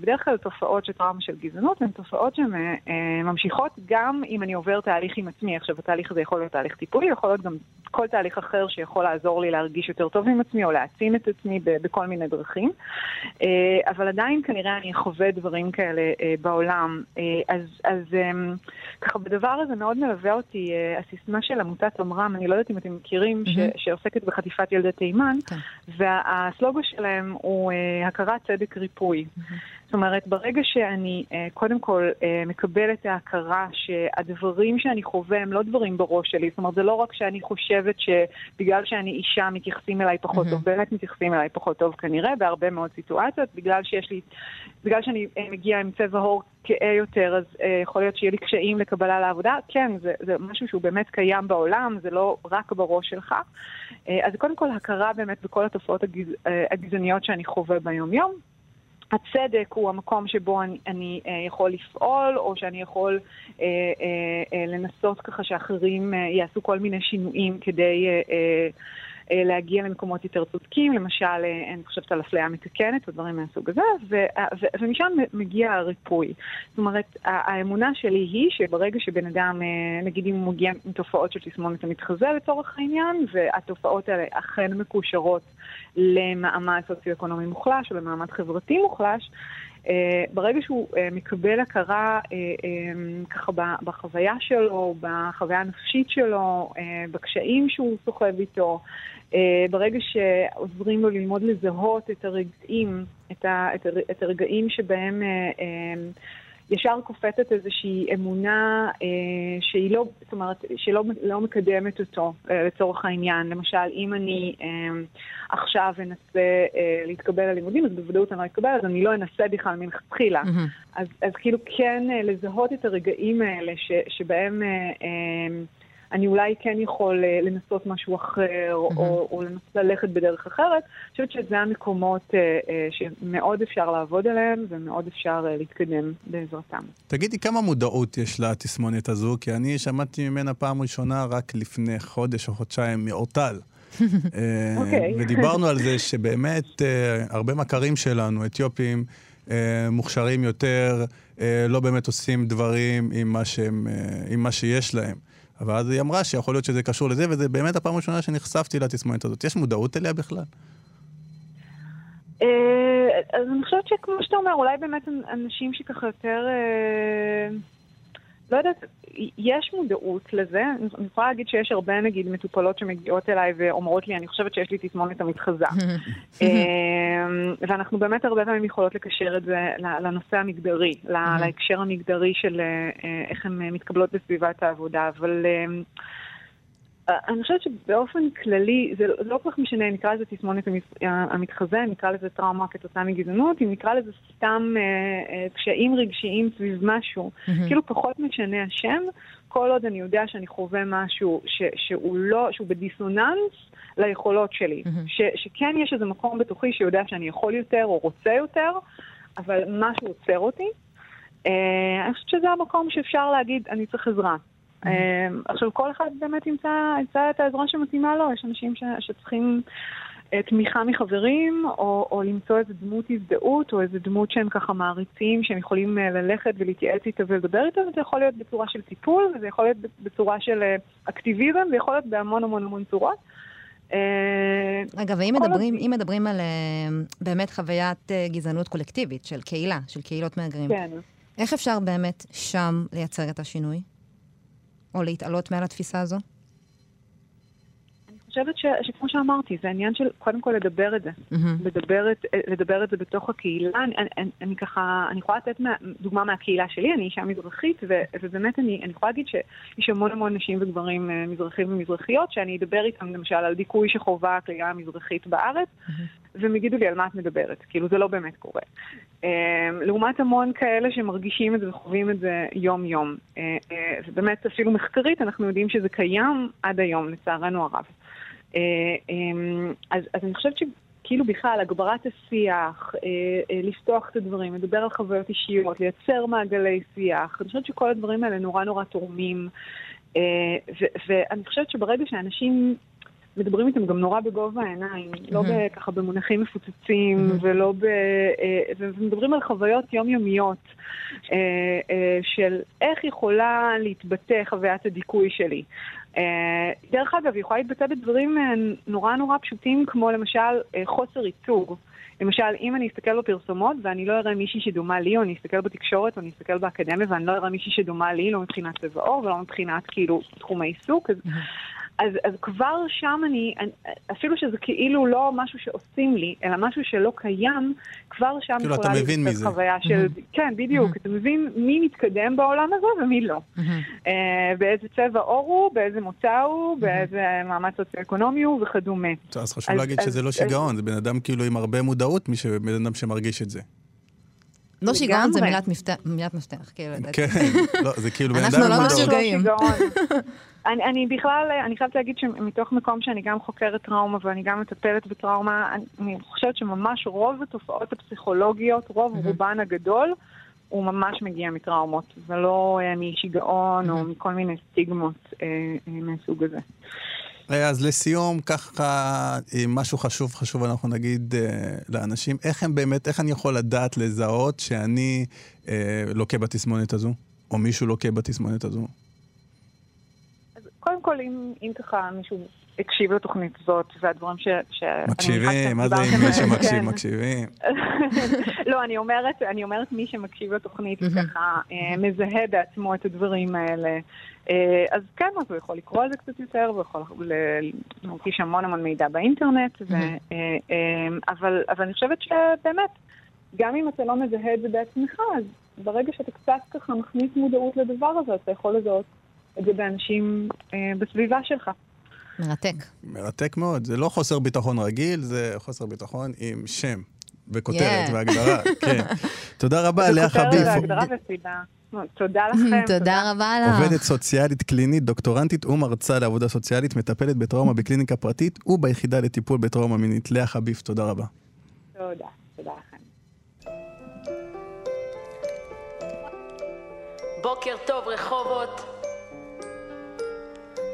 F: בדרך כלל תופעות של טראומה של גזענות הן תופעות שממשיכות גם אם אני עובר תהליך עם עצמי. עכשיו, התהליך הזה יכול להיות תהליך טיפולי, יכול להיות גם כל תהליך אחר שיכול לעזור לי להרגיש יותר טוב עם עצמי או להעצים את עצמי בכל מיני דרכים. אבל עדיין כנראה אני אחווה דברים כאלה בעולם. אז, אז ככה, בדבר הזה מאוד מלווה אותי הסיסמה של עמותת עמרם, אני לא יודעת אם אתם מכירים, mm-hmm. שעוסקת בחטיפת ילדי תימן, okay. כן. והסלוגו שלהם בהם הוא אה, הכרת צדק ריפוי. זאת אומרת, ברגע שאני אה, קודם כל אה, מקבלת את ההכרה שהדברים שאני חווה הם לא דברים בראש שלי, זאת אומרת, זה לא רק שאני חושבת שבגלל שאני אישה מתייחסים אליי פחות טוב, באמת מתייחסים אליי פחות טוב כנראה, בהרבה מאוד סיטואציות, בגלל שיש לי, בגלל שאני מגיעה עם צבע עור כהה יותר, אז אה, יכול להיות שיהיה לי קשיים לקבלה לעבודה. כן, זה, זה משהו שהוא באמת קיים בעולם, זה לא רק בראש שלך. אה, אז קודם כל, הכרה באמת בכל התופעות הגז, אה, הגזעניות שאני חווה ביום-יום. הצדק הוא המקום שבו אני, אני אה, יכול לפעול, או שאני יכול אה, אה, אה, לנסות ככה שאחרים אה, יעשו כל מיני שינויים כדי אה, אה, להגיע למקומות יותר צודקים, למשל, אה, אני חושבת על אפליה מתקנת ודברים מהסוג הזה, ו, אה, ו, ומשם מגיע הריפוי. זאת אומרת, האמונה שלי היא שברגע שבן אדם, אה, נגיד אם הוא מגיע עם תופעות של תסמונת המתחזה לצורך העניין, והתופעות האלה אכן מקושרות למעמד סוציו-אקונומי מוחלש או למעמד חברתי מוחלש, אה, ברגע שהוא אה, מקבל הכרה אה, אה, ככה בחוויה שלו, בחוויה הנפשית שלו, אה, בקשיים שהוא סוחב איתו, אה, ברגע שעוזרים לו ללמוד לזהות את הרגעים, את, הרגעים שבהם אה, אה, ישר קופצת איזושהי אמונה אה, שהיא לא, זאת אומרת, שלא לא מקדמת אותו אה, לצורך העניין. למשל, אם אני אה, עכשיו אנסה אה, להתקבל ללימודים, אז בוודאות אני לא אתקבל, אז אני לא אנסה בכלל מלכתחילה.
B: מהמם.
F: אז, אז כאילו כן אה, לזהות את הרגעים האלה ש, שבהם אה, אה, אני אולי כן יכול אה, לנסות משהו אחר, או, או לנסות ללכת בדרך אחרת, אני חושבת שזה המקומות אה, אה, שמאוד אפשר לעבוד עליהם ומאוד אפשר להתקדם בעזרתם.
A: תגידי, כמה מודעות יש לתסמונת הזו? כי אני שמעתי ממנה פעם ראשונה רק לפני חודש או חודשיים מאורטל.
F: אוקיי.
A: ודיברנו על זה שבאמת הרבה מכרים שלנו, אתיופים, מוכשרים יותר, לא באמת עושים דברים עם מה, שהם, עם מה שיש להם. אבל אז היא אמרה שיכול להיות שזה קשור לזה, וזה באמת הפעם הראשונה שנחשפתי לתסמונת הזאת. יש מודעות אליה בכלל?
F: אה, אז אני חושבת שכמו שאתה אומר, אולי באמת אנשים שככה יותר... אה, לא יודעת, יש מודעות לזה. אני יכולה להגיד שיש הרבה, נגיד, מטופלות שמגיעות אליי ואומרות לי, אני חושבת שיש לי תסמונת המתחזה. אה, ואנחנו באמת הרבה פעמים יכולות לקשר את זה לנושא המגדרי, לה- להקשר המגדרי של אה, איך הן מתקבלות בסביבת העבודה. אבל... אה, אני חושבת שבאופן כללי, זה לא כל כך משנה, נקרא לזה תסמונת המתחזה, נקרא לזה טראומה כתוצאה מגזענות, אם נקרא לזה סתם אה, אה, קשיים רגשיים סביב משהו, כאילו פחות משנה השם, כל עוד אני יודע שאני חווה משהו ש, שהוא לא, שהוא בדיסוננס ליכולות שלי, ש, שכן יש איזה מקום בתוכי שיודע שאני יכול יותר או רוצה יותר, אבל משהו עוצר אותי. אה, אני חושבת שזה המקום שאפשר להגיד, אני צריך עזרה. אה, עכשיו, כל אחד באמת ימצא, את העזרה שמתאימה לו. יש אנשים ש, שצריכים אה, תמיכה מחברים, או, או למצוא איזה דמות הזדהות, או איזה דמות שהם ככה מעריצים, שהם יכולים אה, ללכת ולהתייעץ איתה ולדבר איתה, וזה יכול להיות בצורה של טיפול, וזה יכול להיות בצורה של אה, אקטיביזם, זה יכול להיות בהמון המון המון צורות.
B: ואם
F: כל
B: מדברים, אם מדברים על באמת חוויית גזענות קולקטיבית של קהילה, של קהילות מהגרים,
F: כן.
B: איך אפשר באמת שם לייצר את השינוי? או להתעלות מעל התפיסה הזו?
F: חושבת ש, שכמו שאמרתי, זה עניין של קודם כל לדבר את זה.
B: מהמם.
F: לדבר את, לדבר את זה בתוך הקהילה. אני, אני, אני ככה, אני יכולה לתת מה, דוגמה מהקהילה שלי, אני אישה מזרחית, ו, ובאמת אני, אני יכולה להגיד שיש המון המון נשים וגברים אה, מזרחים ומזרחיות, שאני אדבר איתם למשל על דיכוי שחווה הקהילה המזרחית בארץ, והם יגידו לי על מה את מדברת, כאילו זה לא באמת קורה. אה, לעומת המון כאלה שמרגישים את זה וחווים את זה יום-יום. אה, ובאמת אפילו מחקרית אנחנו יודעים שזה קיים עד היום, לצערנו הרב. אה, אה, אז, אז אני חושבת שכאילו בכלל, הגברת השיח, אה, אה, לפתוח את הדברים, לדבר על חוויות אישיות, לייצר מעגלי שיח, אני חושבת שכל הדברים האלה נורא נורא תורמים. ואני חושבת שברגע שאנשים מדברים איתם גם נורא בגובה העיניים, לא ב- ככה במונחים מפוצצים, ולא ב... ומדברים על חוויות יומיומיות של איך יכולה להתבטא חוויית הדיכוי שלי. אה, דרך אגב, היא יכולה להתבטא בדברים אה, נורא נורא פשוטים, כמו למשל אה, חוסר ייצוג. למשל, אם אני אסתכל בפרסומות ואני לא אראה מישהי שדומה לי, או אני אסתכל בתקשורת, או אני אסתכל באקדמיה ואני לא אראה מישהי שדומה לי, לא מבחינת צבע עור ולא מבחינת כאילו תחום העיסוק, אז, אז, אז כבר שם אני, אני, אפילו שזה כאילו לא משהו שעושים לי, אלא משהו שלא קיים, כבר שם
A: כאילו,
F: יכולה
A: אתה מבין
F: להיווצר
A: מזה.
F: חוויה של... כן, בדיוק. אתה מבין מי מתקדם בעולם הזה ומי לא. אה, באיזה צבע עור הוא, באיזה מוצא הוא, באיזה מעמד סוציו-אקונומי הוא וכדומה.
A: אז חשוב
F: אז-
A: להגיד
F: אז-
A: שזה לא
F: אז-
A: שיגעון, זה בן אדם כאילו עם הרבה מודעות, מי ש- בן אדם שמרגיש את זה.
B: לא שיגעון זה. מילת מפתח, כאילו, לדעתי.
A: כן, לא, זה כאילו בן
B: אנחנו
A: אדם עם
B: לא
A: מודעות.
B: משוגעים.
F: אני, אני בכלל, אני חייבת להגיד שמתוך מקום שאני גם חוקרת טראומה ואני גם מטפלת בטראומה, אני, חושבת שממש רוב התופעות הפסיכולוגיות, רוב רובן הגדול, הוא ממש מגיע מטראומות, ולא אה, משיגעון או מכל מיני סטיגמות אה, אה, מהסוג הזה.
A: אז לסיום, ככה, משהו חשוב, חשוב אנחנו נגיד אה, לאנשים, איך הם באמת, איך אני יכול לדעת לזהות שאני אה, לוקה בתסמונת הזו, או מישהו לוקה בתסמונת הזו?
F: קודם כל, אם, אם ככה מישהו הקשיב לתוכנית הזאת, והדברים ש... ש-
A: מקשיבים, מה זה עם
F: דיברתם
A: מי
F: עליהם,
A: שמקשיב,
F: כן.
A: מקשיבים.
F: לא, אני אומרת, אני אומרת מי שמקשיב לתוכנית וככה אה, מזהה בעצמו את הדברים האלה. אה, אז כן, אז הוא יכול לקרוא על זה קצת יותר, הוא יכול ל- להרגיש המון המון מידע באינטרנט, ו- אה, אבל אבל אני חושבת שבאמת, גם אם אתה לא מזהה את זה בעצמך, אז ברגע שאתה קצת ככה מכניס מודעות לדבר הזה, אתה יכול לזהות את זה באנשים אה, בסביבה שלך.
B: מרתק.
A: מרתק מאוד. זה לא חוסר ביטחון רגיל, זה חוסר ביטחון עם שם וכותרת
B: Yeah.
A: והגדרה. כן. תודה רבה, לאה
F: וכותרת
A: חביב.
F: והגדרה וסיבה. תודה לכם.
B: תודה רבה לך.
A: עובדת סוציאלית קלינית, דוקטורנטית ומרצה לעבודה סוציאלית, מטפלת בטראומה בקליניקה פרטית וביחידה לטיפול בטראומה מינית. לאה חביב, תודה רבה.
F: תודה, תודה לכם.
G: בוקר טוב רחובות,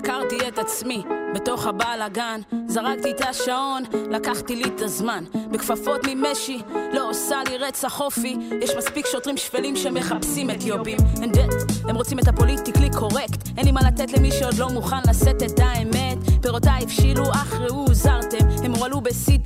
G: חקרתי את עצמי בתוך הבלאגן, זרקתי את השעון, לקחתי לי את הזמן. בכפפות ממשי, לא עושה לי רצח אופי. יש מספיק שוטרים שפלים שמחפשים אתיופים. And that, הם רוצים את הפוליטיקלי קורקט. אין לי מה לתת למי שעוד לא מוכן לשאת את האמת. פירותיי הבשילו, אך ראו הוזרתם. הם הועלו בשיא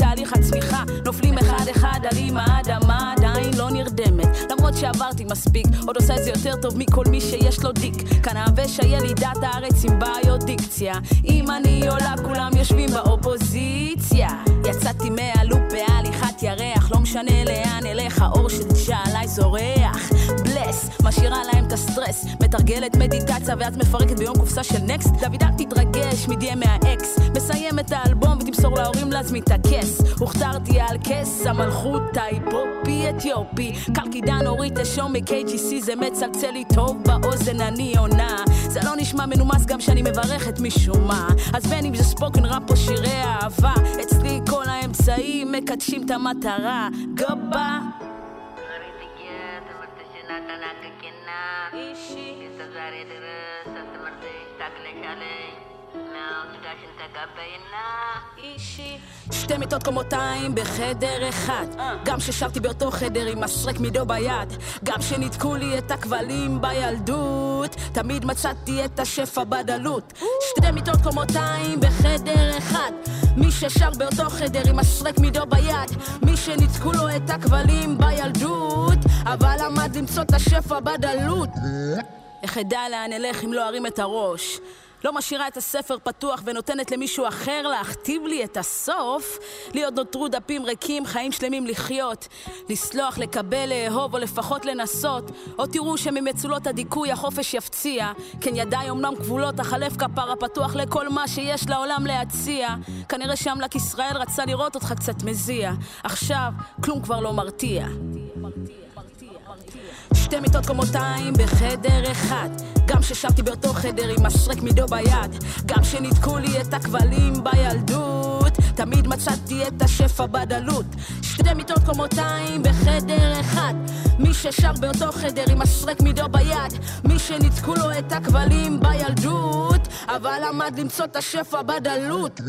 G: מספיק, עוד עושה את זה יותר טוב מכל מי שיש לו דיק. כאן האבש הילידת הארץ עם בעיות דיקציה. אם אני עולה, כולם יושבים באופוזיציה. יצאתי מהלופ בהליכת ירח, לא משנה לאן אלך, האור של שעליי זורח. בלס, משאירה להם את הסטרס. מתרגלת מדיטציה ואז מפרקת ביום קופסה של נקסט. דוד אל תתרגש, מדי מהאקס. מסיים את האלבום ותמסור להורים להזמין את הכס. הוכתרתי על כס המלכות ההיפופי אתיופי. קלקידן אורית אשום מ-KGC זה מצלצל לי טוב באוזן אני עונה. זה לא נשמע מנומס גם שאני מברכת משום מה. אז בין אם זה ספוקן ראפ או שירי אהבה, אצלי כל האמצעים מקדשים את המטרה. גבה. שתי מיטות קומותיים בחדר אחד. גם ששרתי באותו חדר עם מסרק מידו ביד. גם שניתקו לי את הכבלים בילדות. תמיד מצאתי את השפע בדלות. שתי מיטות קומותיים בחדר אחד. מי ששר באותו חדר עם מסרק מידו ביד. מי שניתקו לו את הכבלים בילדות. אבל למד למצוא את השפע בדלות. איך אדע לאן אלך אם לא ארים את הראש? לא משאירה את הספר פתוח ונותנת למישהו אחר להכתיב לי את הסוף? לי עוד נותרו דפים ריקים, חיים שלמים לחיות. לסלוח, לקבל, לאהוב או לפחות לנסות. או תראו שממצולות הדיכוי החופש יפציע. כן ידיי אומנם כבולות, אך הלב כפרה פתוח לכל מה שיש לעולם להציע. כנראה שאמל"ק ישראל רצה לראות אותך קצת מזיע. עכשיו, כלום כבר לא מרתיע. שתי מיטות קומותיים בחדר אחד גם ששרתי באותו חדר עם משרק מידו ביד גם שניתקו לי את הכבלים בילדות. תמיד מצאתי את השפע בדלות. שתי מיטות קומותיים בחדר אחד. מי ששר באותו חדר עם משרק מידו ביד מי שניתקו לו את הכבלים בילדות. אבל למד למצוא את השפע בדלות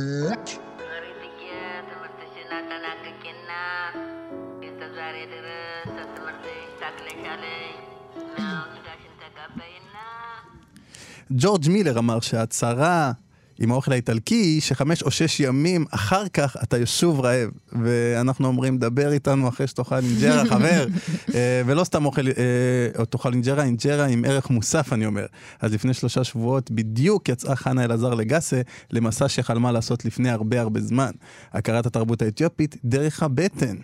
A: ג'ורג' מילר אמר שההצהרה עם האוכל האיטלקי היא שחמש או שש ימים אחר כך אתה שוב רעב. ואנחנו אומרים, דבר איתנו אחרי שתאכל אינג'רה, חבר. אה, ולא סתם אוכל, אה, או תאכל אינג'רה, אינג'רה עם ערך מוסף, אני אומר. אז לפני שלושה שבועות בדיוק יצאה חנה אלעזר לגאסה למסע שחלמה לעשות לפני הרבה הרבה זמן. הכרת התרבות האתיופית דרך הבטן.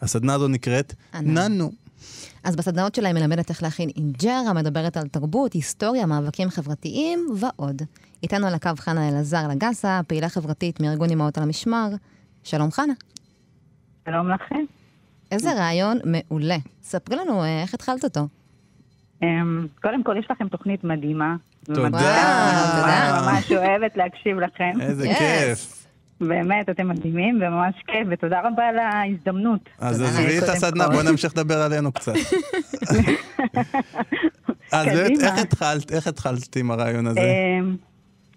A: הסדנה הזו נקראת. ננו.
B: אז בסדנאות שלה היא מלמדת איך להכין אינג'רה, מדברת על תרבות, היסטוריה, מאבקים חברתיים ועוד. איתנו על הקו חנה אלעזר לגסה, פעילה חברתית מארגון אמהות על המשמר. שלום חנה.
H: שלום לכם.
B: איזה רעיון מעולה. ספרי לנו אה, איך התחלת אותו.
H: אמ, קודם כל, יש לכם תוכנית מדהימה.
A: תודה.
B: תודה.
H: ממש אוהבת להקשיב לכם.
A: איזה. כיף.
H: באמת, אתם מדהימים וממש כיף, ותודה רבה על ההזדמנות.
A: אז. עזבי את הסדנה. בואי נמשיך לדבר עלינו קצת. אז באמת. איך התחלת, איך התחלת עם הרעיון הזה?
H: אמ,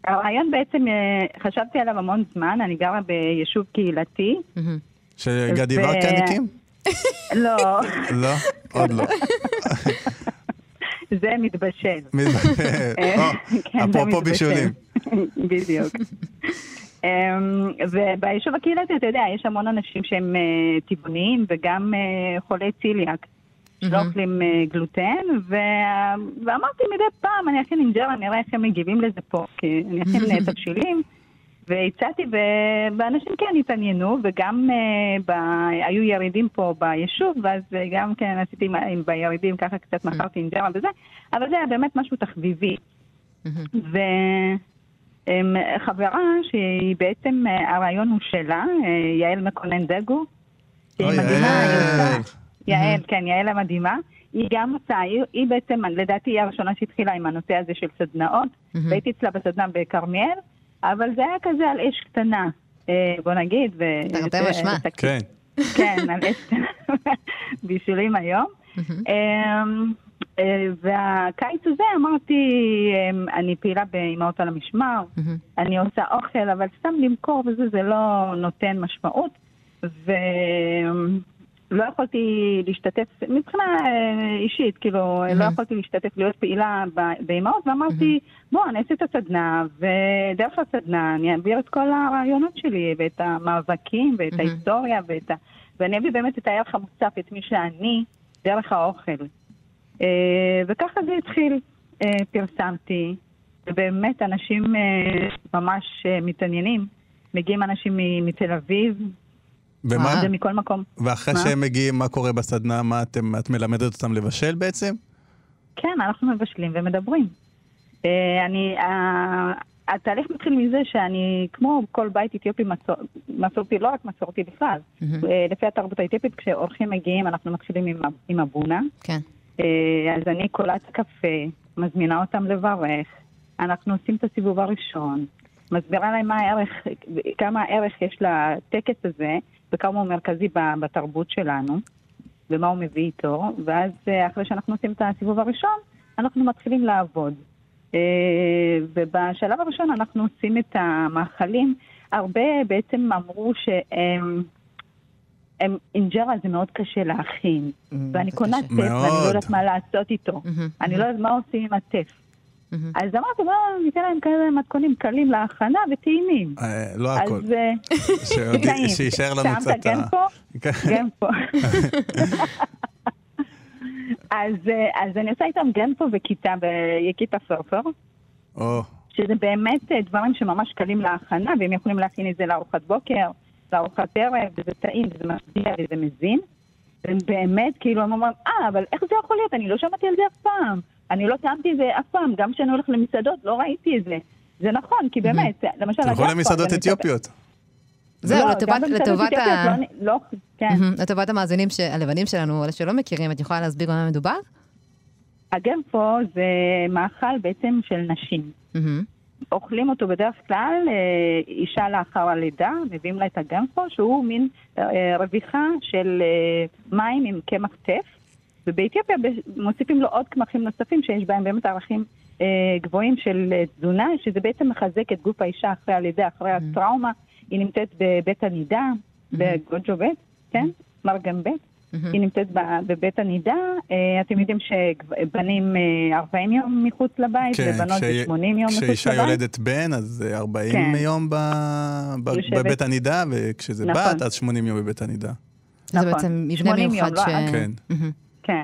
H: הרעיון בעצם, אה, חשבתי עליו המון זמן, אני גרה ביישוב קהילתי.
A: שגדי ורקן הקים?
H: לא,
A: לא, עוד לא.
H: זה מתבשל.
A: אה,
H: כן,
A: אפרופו. בישולים.
H: בדיוק. אמ, וביישוב הקהילתי, אתה יודע, יש המון אנשים שהם אה, טבעוניים וגם אה, חולי ציליאק.
B: מהמם.
H: אוכלים אה, גלוטן, ואמרתי מדי פעם, אני אכין אינג'רה, נראה איך הם מגיבים לזה פה, כי אני אכין תבשילים, והצעתי, ואנשים כן התעניינו, וגם ב- היו ירידים פה ביישוב, ואז גם כן עשיתי עם- בירידים, ככה קצת מכרתי אינג'רה וזה, אבל זה היה באמת משהו תחביבי. וחברה שהיא בעצם, אה, הרעיון הוא שלה, אה, יעל מקונן דגו, שהיא
A: אוי,
H: מדהימה,
A: יעל.
H: עושה- יעל, כן, יעל המדהימה. היא גם עושה, היא, היא בעצם, לדעתי היא הראשונה שהתחילה עם הנושא הזה של סדנאות,
B: מהמם.
H: והייתי אצלה בסדנה בכרמיאל, אבל זה היה כזה על אש קטנה, אה, בוא נגיד. ו-
B: תרתי משמע.
A: כן.
H: כן, על אש קטנה, בישולים היום. אמ, אה, והקיץ הזה אמרתי, אמ, אני פעילה באימהות על המשמר,
B: מהמם.
H: אני עושה אוכל, אבל סתם למכור וזה, זה לא נותן משמעות. ולא יכולתי להשתתף, מבחינה אה, אישית, כאילו, לא יכולתי להשתתף, להיות פעילה באימהות, ואמרתי, בוא, אני אעשה את הסדנה, ודרך הסדנה אני אעביר את כל הרעיונות שלי, ואת המאבקים, ואת
B: מהמם.
H: ההיסטוריה, ואת ה... ואני אביא באמת את הערך המוסף, את מי שאני, דרך האוכל. אה, וככה זה התחיל. אה, פרסמתי, ובאמת אנשים אה, ממש מתעניינים. מגיעים אנשים מתל אביב,
A: ומה?
H: זה מכל מקום.
A: ואחרי
H: מה?
A: שהם מגיעים, מה קורה בסדנה? מה אתם, את מלמדת אותם לבשל בעצם?
H: כן, אנחנו מבשלים ומדברים. אני, התהליך מתחיל מזה שאני, כמו כל בית אתיופי מסור, מסורתי, לא רק מסורתי בכלל, לפי התרבות האתיופית, כשאורחים מגיעים, אנחנו מתחילים עם, עם הבונה.
B: כן.
H: אה, אז אני קולעת קפה, מזמינה אותם לברך, אנחנו עושים את הסיבוב הראשון, מסבירה להם מה הערך, כמה ערך יש לטקס הזה, וכמה הוא מרכזי בתרבות שלנו, ומה הוא מביא איתו, ואז אה, אחרי שאנחנו עושים את הסיבוב הראשון, אנחנו מתחילים לעבוד. אה, ובשלב הראשון אנחנו עושים את המאכלים. הרבה בעצם אמרו שהם... הם, אינג'רה זה מאוד קשה להכין, ואני
B: זה
H: קונה. טף ואני. לא יודעת מה לעשות איתו.
B: מהמם.
H: אני לא יודעת מה עושים עם הטף.
B: מהמם.
H: אז אמרתי, בואו ניתן להם כאלה מתכונים קלים להכנה וטעימים.
A: אה, לא הכל.
H: אז אה.
A: שיישאר לנו
H: שמת
A: קצת...
H: גנפו?
A: כן.
H: גנפו. אז, אה, אז אני עושה איתם גנפו וכיתה ביקיפה פרפר,
A: או,
H: שזה באמת דברים שממש קלים להכנה, והם יכולים להכין את זה לארוחת בוקר, לארוחת ערב, וזה טעים, וזה משביע וזה מזין. והם באמת, כאילו, הם אומרים, אה, אבל איך זה יכול להיות? אני לא שמעתי על זה אף פעם. אני לא טעמתי את זה אף פעם. גם כשאני הולכת למסעדות, לא ראיתי את זה. זה נכון, כי באמת, למשל...
A: תלכו
H: הגנפו,
A: למסעדות אתיופיות.
B: זהו,
H: לא,
B: לטובת-
H: במסעדות
B: לטובת ה...
H: לא, לא, כן.
B: מהמם. לטובת המאזינים הלבנים שלנו, אלה שלא מכירים, את יכולה להסביר במה מדובר?
H: הגנפו זה מאכל בעצם של נשים. אוכלים אותו בדרך כלל, אה, אישה לאחר הלידה, מביאים לה את הגנפו, שהוא מין אה, רוויחה של אה, מים עם קמח טף, ובאתיופיה מוסיפים לו עוד קמחים נוספים שיש בהם באמת ערכים גבוהים של תזונה, שזה בעצם מחזק את גוף האישה אחרי הלידה, אחרי הטראומה. היא נמצאת בבית הנידה, בגוג'ו בית, כן? מרגן בית. היא נמצאת בבית הנידה. אה, אתם יודעים שבנים אה, 40 יום מחוץ לבית, ובנות זה
A: כשהיא-
H: 80 יום מחוץ לבית.
A: כשאישה יולדת בן, אז אה, 40
H: כן.
A: יום ב... ב...
H: יושבת.
A: בבית הנידה, וכשזה
H: נכון.
A: בת, אז 80 יום בבית הנידה.
B: זה
H: נכון.
B: בעצם מבנה
H: 80 יום,
B: מיוחד
H: לא,
B: ש...
A: כן.
B: מהמם.
H: כן.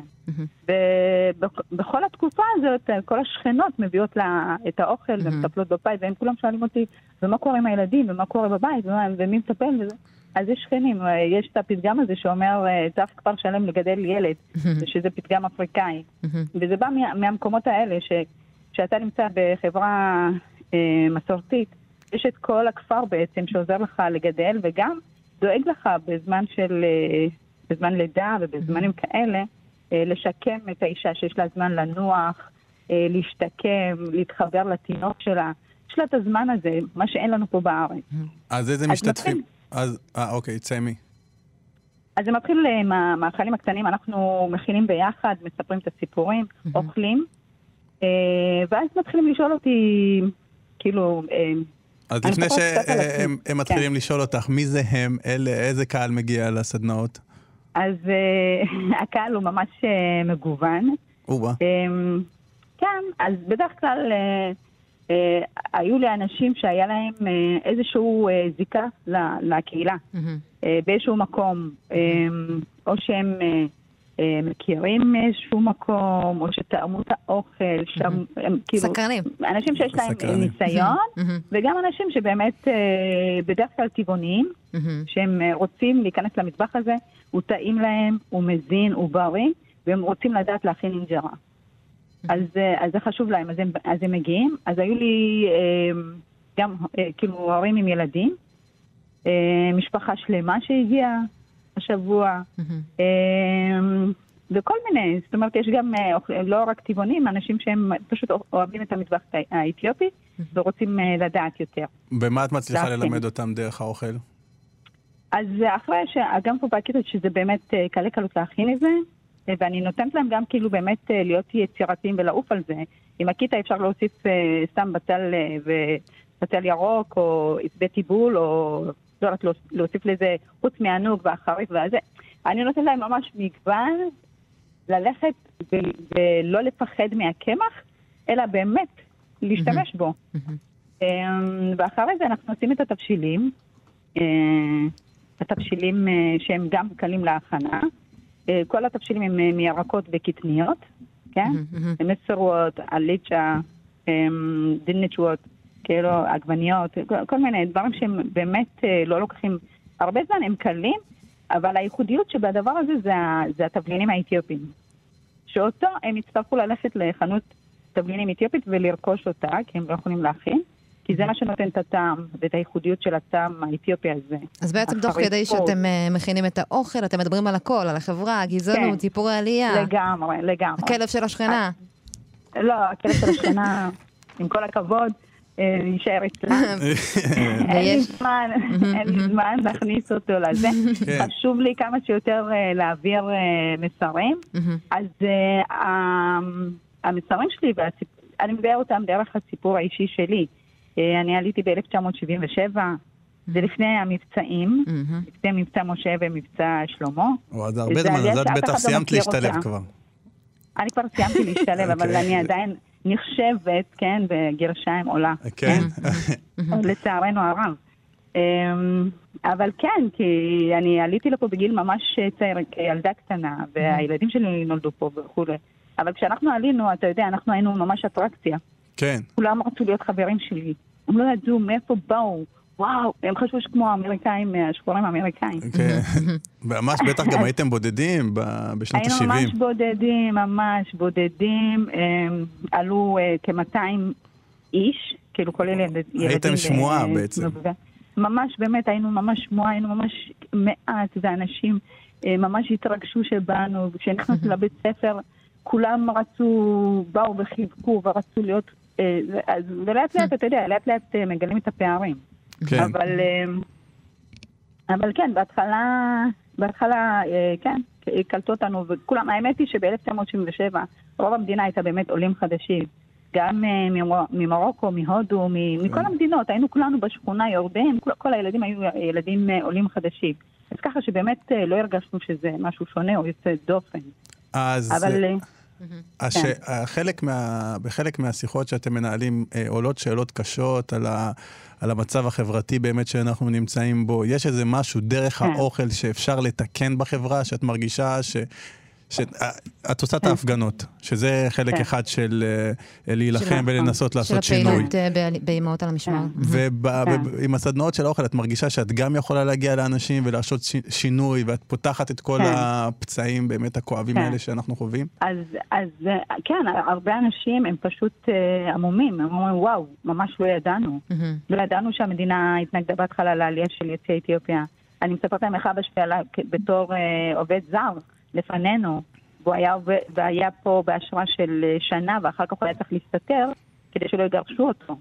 H: ובכל התקופה הזאת, אה, כל השכנות מביאות לה את האוכל ומטפלות בבית, והם כולם שואלים אותי, ומה קורה עם הילדים, ומה קורה בבית, ומה- ומי מטפל וזה. אז יש שכנים, אה, יש את הפתגם הזה שאומר, אה, צריך כפר שלם לגדל ילד, שזה פתגם אפריקאי. וזה בא מה, מהמקומות האלה, ש, שאתה נמצא בחברה אה, מסורתית, יש את כל הכפר בעצם שעוזר לך לגדל, וגם דואג לך בזמן של, אה, בזמן לידה ובזמנים כאלה, אה, לשקם את האישה שיש לה זמן לנוח, אה, להשתקם, להתחבר לתינוק שלה. יש לה את הזמן הזה, מה שאין לנו פה בארץ.
A: אז איזה משתתפים?
H: מתחיל.
A: אז, אה, אוקיי, תסיימי.
H: אז זה מתחיל אה, עם המאכלים הקטנים, אנחנו מכינים ביחד, מספרים את הסיפורים, אוכלים, אה, ואז מתחילים לשאול אותי, כאילו, אה,
A: אז לפני. שהם הם מתחילים לשאול אותך, מי זה הם? אלה, איזה קהל מגיע לסדנאות?
H: אז אה, הקהל הוא ממש אה, מגוון.
A: או-אה.
H: אמ, כן, אז בדרך כלל אה, אה, היו לי אנשים שהיה להם אה, איזשהו אה, זיקה לקהילה. אה, באיזשהו מקום, אה, או שהם אה, אה, מכירים מאיזשהו מקום, או שטעמו את האוכל, שם, הם כאילו...
B: סקרנים.
H: אנשים שיש להם
A: סקרנים.
H: ניסיון. וגם אנשים שבאמת אה, בדרך כלל טבעוניים. שהם אה, רוצים להיכנס למטבח הזה, הוא טעים להם, הוא מזין, הוא בריא, והם רוצים לדעת להכין אינג'רה. אז, אה, אז זה חשוב להם, אז הם, אז הם מגיעים. אז היו לי אה, גם אה, כאילו הורים עם ילדים, משפחה שלמה שהגיעה השבוע, וכל מיני, זאת אומרת, יש גם לא רק טבעונים, אנשים שהם פשוט אוהבים את המטבח האתיופי ורוצים לדעת יותר.
A: ומה את מצליחה. ללמד אותם דרך האוכל?
H: אז אחרי שגם פה בהקיטות שזה באמת קלה קלות להכין את זה, ואני נותנת להם גם כאילו באמת אה, להיות יצירתיים ולעוף על זה. עם הקיטה אפשר להוסיף אה, סתם בצל אה, ובצל ירוק, או עצבי טיבול, או לא להוס- להוסיף לזה, חוץ מהענוג והחריף והזה. אני נותנת להם ממש מגוון ללכת ולא לפחד מהקמח, אלא באמת להשתמש בו. אמ, ואחרי זה אנחנו עושים את התבשילים, התבשילים שהם גם קלים להכנה. אה, כל התבשילים הם אה, מירקות וקטניות, כן? מסרות, אליצ'ה, אמ, דינצ'וות, כאילו עגבניות, כל- מיני דברים שהם באמת אה, לא לוקחים הרבה זמן, הם קלים, אבל הייחודיות שבדבר הזה זה, זה התבלינים האתיופיים. שאותו הם יצטרכו ללכת לחנות תבלינים אתיופית ולרכוש אותה, כי הם לא יכולים להכין, כי זה מה שנותן את הטעם ואת הייחודיות של הטעם האתיופי הזה.
B: אז בעצם תוך. כדי שאתם אה, מכינים את האוכל, אתם מדברים על הכל, על החברה, הגזענות,
H: כן.
B: סיפורי עלייה,
H: לגמרי, לגמרי.
B: הכלב של השכנה.
H: לא, הכלב של השכנה, עם כל הכבוד, אה, יישאר אצלה. אין לי זמן, אין לי זמן להכניס אותו לזה.
A: כן.
H: חשוב לי כמה שיותר אה, להעביר אה, מסרים. אז אה, המסרים שלי, אני מביאה אותם דרך הסיפור האישי שלי. אה, אני עליתי ב-1977, זה לפני המבצעים. לפני מבצע משה ומבצע שלמה.
A: או, אז הרבה זמן, אז את בטח
H: לא
A: סיימת להשתלב
H: אותה.
A: כבר.
H: אני כבר סיימתי להשתלב, אבל
A: אוקיי.
H: אני עדיין נחשבת, כן, בגרשיים עולה.
A: כן.
H: לצערנו הרב. אמ, אבל כן, כי אני עליתי לפה בגיל ממש צעיר, כילדה קטנה, והילדים שלי נולדו פה וכולי. אבל כשאנחנו עלינו, אתה יודע, אנחנו היינו ממש אטרקציה.
A: כן.
H: כולם רצו להיות חברים שלי. הם לא ידעו מאיפה באו. וואו, הם חשבו שכמו האמריקאים, השחורים האמריקאים.
A: כן. ממש בטח גם הייתם בודדים בשנות
H: היינו ממש
A: ה-70.
H: בודדים, ממש בודדים. עלו אה, כ-200 איש, כאילו כולל ילד- ילדים.
A: הייתם
H: ו-
A: שמועה בעצם.
H: מבוגר. ממש, באמת, היינו ממש שמועה, היינו ממש מעט, ואנשים אה, ממש התרגשו שבאנו, וכשנכנסנו לבית ספר, כולם רצו, באו וחיבקו ורצו להיות, אה, אז ולאט לאט, אתה יודע, לאט לאט אה, מגלים את הפערים.
A: כן.
H: אבל, אה, אבל כן, בהתחלה, בהתחלה, אה, כן, קלטו אותנו, וכולם, האמת היא שב-1977 רוב המדינה הייתה באמת עולים חדשים. גם אה, ממר- ממרוקו, מהודו, מ- מכל המדינות, היינו כולנו בשכונה, יורדים, כל, כל הילדים היו ילדים אה, עולים חדשים. אז ככה שבאמת אה, לא הרגשנו שזה משהו שונה או יוצא דופן.
A: אז
H: אבל...
A: אה,
H: אה,
A: הש...
H: כן.
A: החלק מה... בחלק מהשיחות שאתם מנהלים אה, עולות שאלות קשות על, ה... על המצב החברתי באמת שאנחנו נמצאים בו. יש איזה משהו דרך
H: כן.
A: האוכל שאפשר לתקן בחברה, שאת מרגישה ש... שאת עושה את
H: כן.
A: ההפגנות, שזה חלק
H: כן.
A: אחד של אה, להילחם
H: של-
A: ולנסות לעשות
B: של
A: שינוי.
B: הפעילות אה, ב- באימהות על המשמר.
H: כן.
A: ועם הסדנאות של האוכל, את מרגישה שאת גם יכולה להגיע לאנשים ולעשות שינוי, ואת פותחת את כל. הפצעים באמת הכואבים. האלה שאנחנו חווים?
H: אז, אז אה, כן, הרבה אנשים הם פשוט אה, עמומים, הם אומרים, וואו, ממש לא ידענו. לא ידענו שהמדינה התנגדה בהתחלה לעלייה של יוצאי אתיופיה. אני מספרת להם איך אבא שלי עלה בתור אה, עובד זר לפנינו, והוא היה, והיה פה באשרה של אה, שנה, ואחר כך הוא היה צריך להסתתר כדי שלא יגרשו אותו.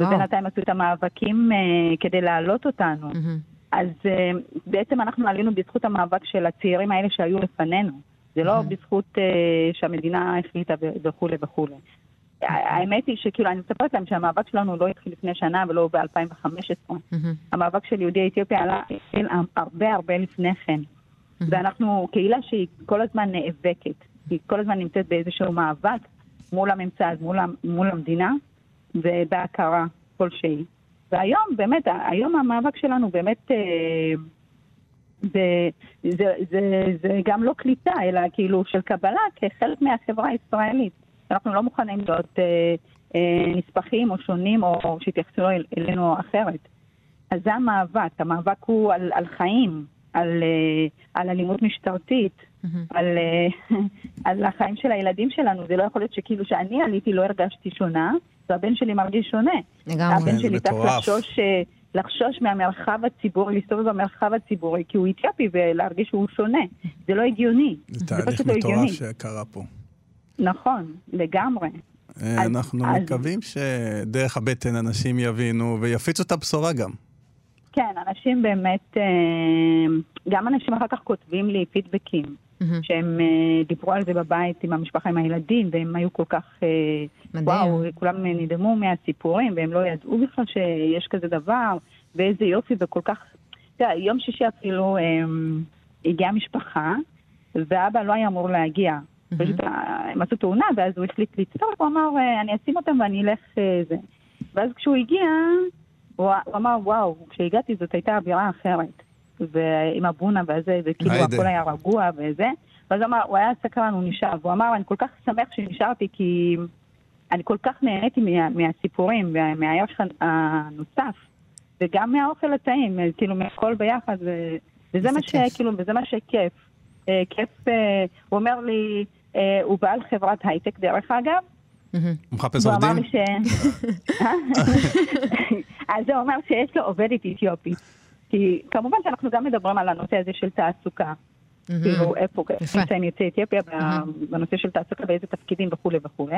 H: ובינתיים עשו את המאבקים אה, כדי להעלות אותנו.
B: מהמם.
H: אז אה, בעצם אנחנו עלינו בזכות המאבק של הצעירים האלה שהיו לפנינו. זה לא בזכות אה, שהמדינה החליטה וכולי וכולי. האמת היא שכאילו, אני מספרת להם שהמאבק שלנו לא התחיל לפני שנה ולא ב-2015.
B: מהמם.
H: המאבק של יהודי אתיופיה עלה הרבה הרבה לפני כן. ואנחנו קהילה שהיא כל הזמן נאבקת. היא כל הזמן נמצאת באיזשהו מאבק מול הממסד, מול, מול המדינה, ובהכרה כלשהי. והיום, באמת, היום המאבק שלנו באמת... אה, זה, זה, זה, זה גם לא קליטה, אלא כאילו של קבלה כחלק מהחברה הישראלית. אנחנו לא מוכנים להיות אה, אה, נספחים או שונים או שיתייחסו אל, אלינו אחרת. אז זה המאבק, המאבק הוא על, על חיים, על, אה, על אלימות משטרתית, על, אה, על החיים של הילדים שלנו. זה לא יכול להיות שכאילו שאני עליתי לא הרגשתי שונה, והבן שלי מרגיש שונה.
B: לגמרי.
H: הבן
A: כן,
H: שלי צריך. לחשוש, אה, לחשוש מהמרחב הציבורי, להסתובב במרחב הציבורי, כי הוא אתיופי ולהרגיש שהוא שונה. זה לא הגיוני.
A: זה תהליך
H: לא
A: מטורף
H: הגיוני.
A: שקרה פה.
H: נכון, לגמרי. אז-
A: אנחנו
H: אז-
A: מקווים שדרך הבטן אנשים יבינו ויפיצו את הבשורה גם.
H: כן, אנשים באמת, אה, גם אנשים אחר כך כותבים לי פידבקים,
B: מהמם.
H: שהם אה, דיברו על זה בבית עם המשפחה, עם הילדים, והם היו כל כך, אה,
B: מדהים.
H: וואו, כולם נדהמו מהסיפורים, והם לא ידעו בכלל שיש כזה דבר, ואיזה יופי, וכל כך, אתה יודע, יום שישי אפילו אה, הגיעה משפחה, ואבא לא היה אמור להגיע. פשוט אה, הם עשו תאונה, ואז הוא החליט לצטרף, הוא אמר, אני אשים אותם ואני אלך זה. ואז כשהוא הגיע, הוא אמר, וואו, כשהגעתי זאת הייתה אווירה אחרת. ועם הבונה וזה, וכאילו. הכל היה רגוע וזה. ואז אמר, הוא היה סקרן, הוא נשאר. והוא אמר, אני כל כך שמח שנשארתי, כי אני כל כך נהניתי מה, מהסיפורים, מהערך הנוסף, וגם מהאוכל הטעים, כאילו מהכל ביחד, ו, וזה מה. שכאילו, וזה מה שכיף. אה, כיף, אה, הוא אומר לי, אה, הוא בעל חברת הייטק דרך אגב.
A: הוא מחפש עובדים?
H: אה? אז הוא אומר שיש לו עובדת אתיופית. כי כמובן שאנחנו גם מדברים על הנושא הזה של תעסוקה. כאילו, איפה
B: יפה.
H: נמצאים יוצאי אתיופיה בנושא של תעסוקה, באיזה תפקידים וכולי וכולי.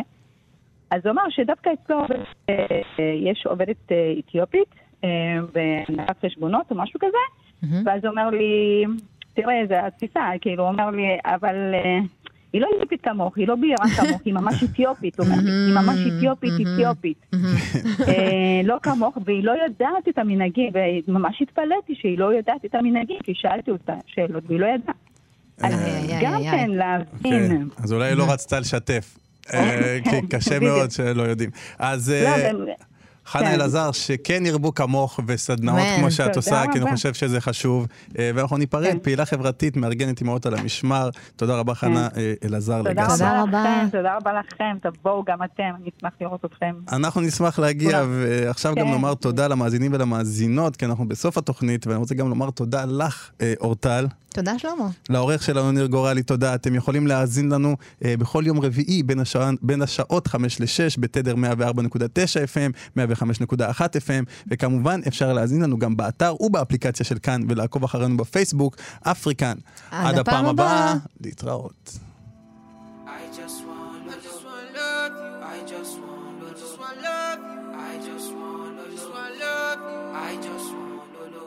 H: אז הוא אמר שדווקא אצלו אה, יש עובדת אה, אתיופית, בהנהלת חשבונות או משהו כזה. ואז הוא אומר לי, תראה, זה התפיסה, כאילו, הוא אומר לי, אבל היא לא אתיופית כמוך, היא לא בהירה כמוך, היא ממש אתיופית, היא ממש אתיופית, אתיופית. אה, לא כמוך, והיא לא יודעת את המנהגים, וממש התפלאתי שהיא לא יודעת את המנהגים, כי שאלתי אותה שאלות והיא לא ידעה. אז
B: איי, איי,
H: גם כן. להבין.
A: כן, אז אולי היא לא רצתה לשתף. אה, כי קשה. מאוד שלא יודעים. אז
H: לא,
A: אה. חנה
H: כן.
A: אלעזר, שכן ירבו כמוך וסדנאות. כמו שאת
H: תודה
A: עושה, כי אני. חושב שזה חשוב. אה, ואנחנו ניפרד,
H: כן.
A: פעילה חברתית, מארגנת אימהות על המשמר. תודה רבה, חנה אה, אלעזר
H: תודה
A: לגסי.
B: תודה
H: רבה תודה רבה לכם, תבואו גם אתם, אני אשמח לראות אתכם.
A: אנחנו נשמח להגיע,
H: כולם.
A: ועכשיו גם
H: כן.
A: נאמר תודה למאזינים ולמאזינות, כי אנחנו בסוף התוכנית, ואני רוצה גם לומר תודה לך, אה, אורטל.
B: תודה, שלמה.
A: לעורך שלנו ניר גורלי, תודה. אתם יכולים להאזין לנו אה, בכל יום רביעי בין, השעה, בין השעות 5 ל-6 בתדר 104.9 FM, 105.1 FM, וכמובן אפשר להאזין לנו גם באתר ובאפליקציה של כאן, ולעקוב אחרינו בפייסבוק, אפריקן.
B: עד הפעם הבאה.
A: להתראות.
I: I just want, I just want Lolo. I just want Lolo.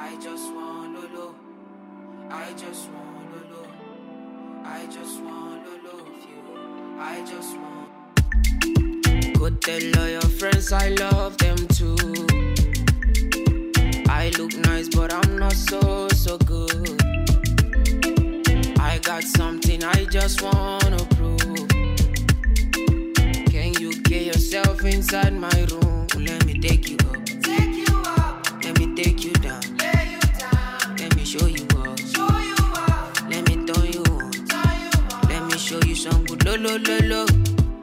I: I just want Lolo. I just want Lolo of you. I just want. Go tell all your friends I love them too. I
C: look nice, but I'm not so, so good. I got something I just wanna prove. Can you get yourself inside my room? Let me take you up. Take you up. Let me take you down. Lay you down. Let me show you up. Show you up. Let me turn you on. Turn you on. Let me show you some good lo lo lo lo.